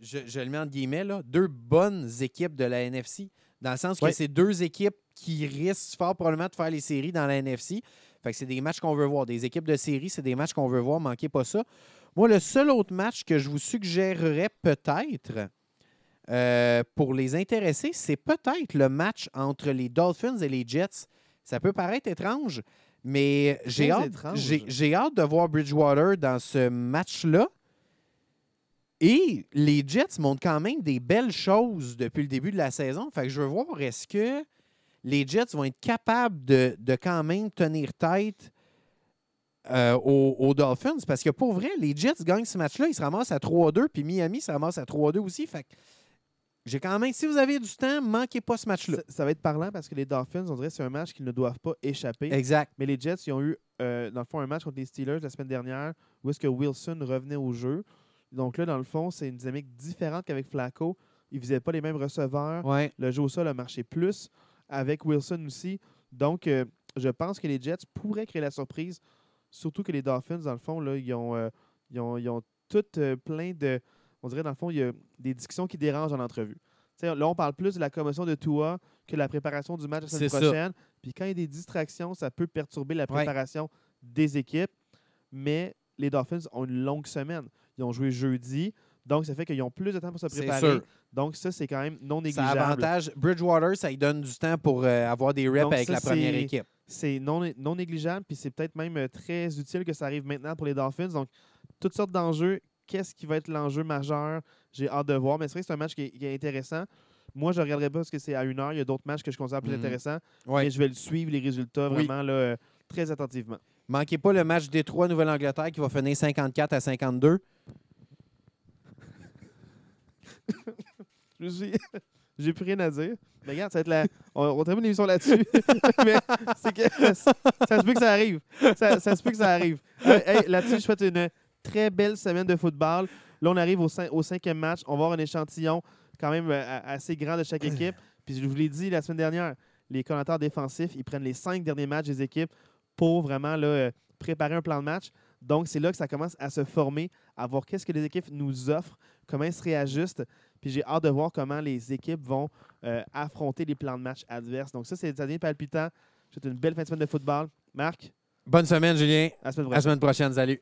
je, je le mets entre guillemets, là, deux bonnes équipes de la NFC. Dans le sens que c'est deux équipes qui risquent fort probablement de faire les séries dans la NFC. Fait que c'est des matchs qu'on veut voir. Des équipes de série, c'est des matchs qu'on veut voir. Manquez pas ça. Moi, le seul autre match que je vous suggérerais peut-être euh, pour les intéresser, c'est peut-être le match entre les Dolphins et les Jets. Ça peut paraître étrange, mais j'ai hâte, j'ai- j'ai hâte de voir Bridgewater dans ce match-là. Et les Jets montrent quand même des belles choses depuis le début de la saison. Fait que je veux voir, est-ce que les Jets vont être capables de, de quand même tenir tête euh, aux, aux Dolphins? Parce que pour vrai, les Jets gagnent ce match-là, ils se ramassent à 3-2, puis Miami se ramasse à 3-2 aussi. Fait j'ai quand même, si vous avez du temps, manquez pas ce match-là. Ça, ça va être parlant parce que les Dolphins, on dirait que c'est un match qu'ils ne doivent pas échapper. Exact. Mais les Jets, ils ont eu, euh, dans le fond, un match contre les Steelers la semaine dernière où est-ce que Wilson revenait au jeu. Donc là, dans le fond, c'est une dynamique différente qu'avec Flacco. Ils ne faisaient pas les mêmes receveurs. Ouais. Le jeu au sol a marché plus avec Wilson aussi. Donc, euh, je pense que les Jets pourraient créer la surprise. Surtout que les Dolphins, dans le fond, là, ils ont, euh, ils ont, ils ont toutes euh, plein de. On dirait, dans le fond, il y a des discussions qui dérangent en entrevue. Là, on parle plus de la commotion de Tua que de la préparation du match la semaine ça. prochaine. Puis quand il y a des distractions, ça peut perturber la Ouais. préparation des équipes. Mais les Dolphins ont une longue semaine. Ils ont joué jeudi. Donc, ça fait qu'ils ont plus de temps pour se préparer. sûr. Donc, ça, c'est quand même non Ça négligeable. avantage. Bridgewater, ça lui donne du temps pour euh, avoir des reps Donc, avec ça, la première équipe. C'est non, non négligeable, puis c'est peut-être même euh, très utile que ça arrive maintenant pour les Dolphins. Donc, toutes sortes d'enjeux. Qu'est-ce qui va être l'enjeu majeur? J'ai hâte de voir. Mais c'est vrai que c'est un match qui est, qui est intéressant. Moi, je ne regarderai pas parce que c'est à une heure. Il y a d'autres matchs que je considère plus Mhm. intéressants. Ouais. Mais je vais le suivre, les résultats, Oui. vraiment là, euh, très attentivement. Manquez pas le match Détroit-Nouvelle-Angleterre qui va finir 54 à 52. Je suis, J'ai plus rien à dire. Mais regarde, ça va être la... on, on termine l'émission là-dessus. Mais c'est que ça, se peut que ça arrive. Ça, ça se peut que ça arrive. Euh, hey, là-dessus, je souhaite une très belle semaine de football. Là, on arrive au, cin- au cinquième match. On va avoir un échantillon quand même euh, assez grand de chaque équipe. Puis je vous l'ai dit la semaine dernière, les commentateurs défensifs, ils prennent les cinq derniers matchs des équipes pour vraiment là, euh, préparer un plan de match. Donc, c'est là que ça commence à se former, à voir qu'est-ce que les équipes nous offrent, comment elles se réajustent. Puis j'ai hâte de voir comment les équipes vont euh, affronter les plans de match adverses. Donc, ça, c'est des années palpitants. C'est une belle fin de semaine de football. Marc, Bonne semaine, Julien. à la semaine À prochaine. la semaine prochaine. Salut.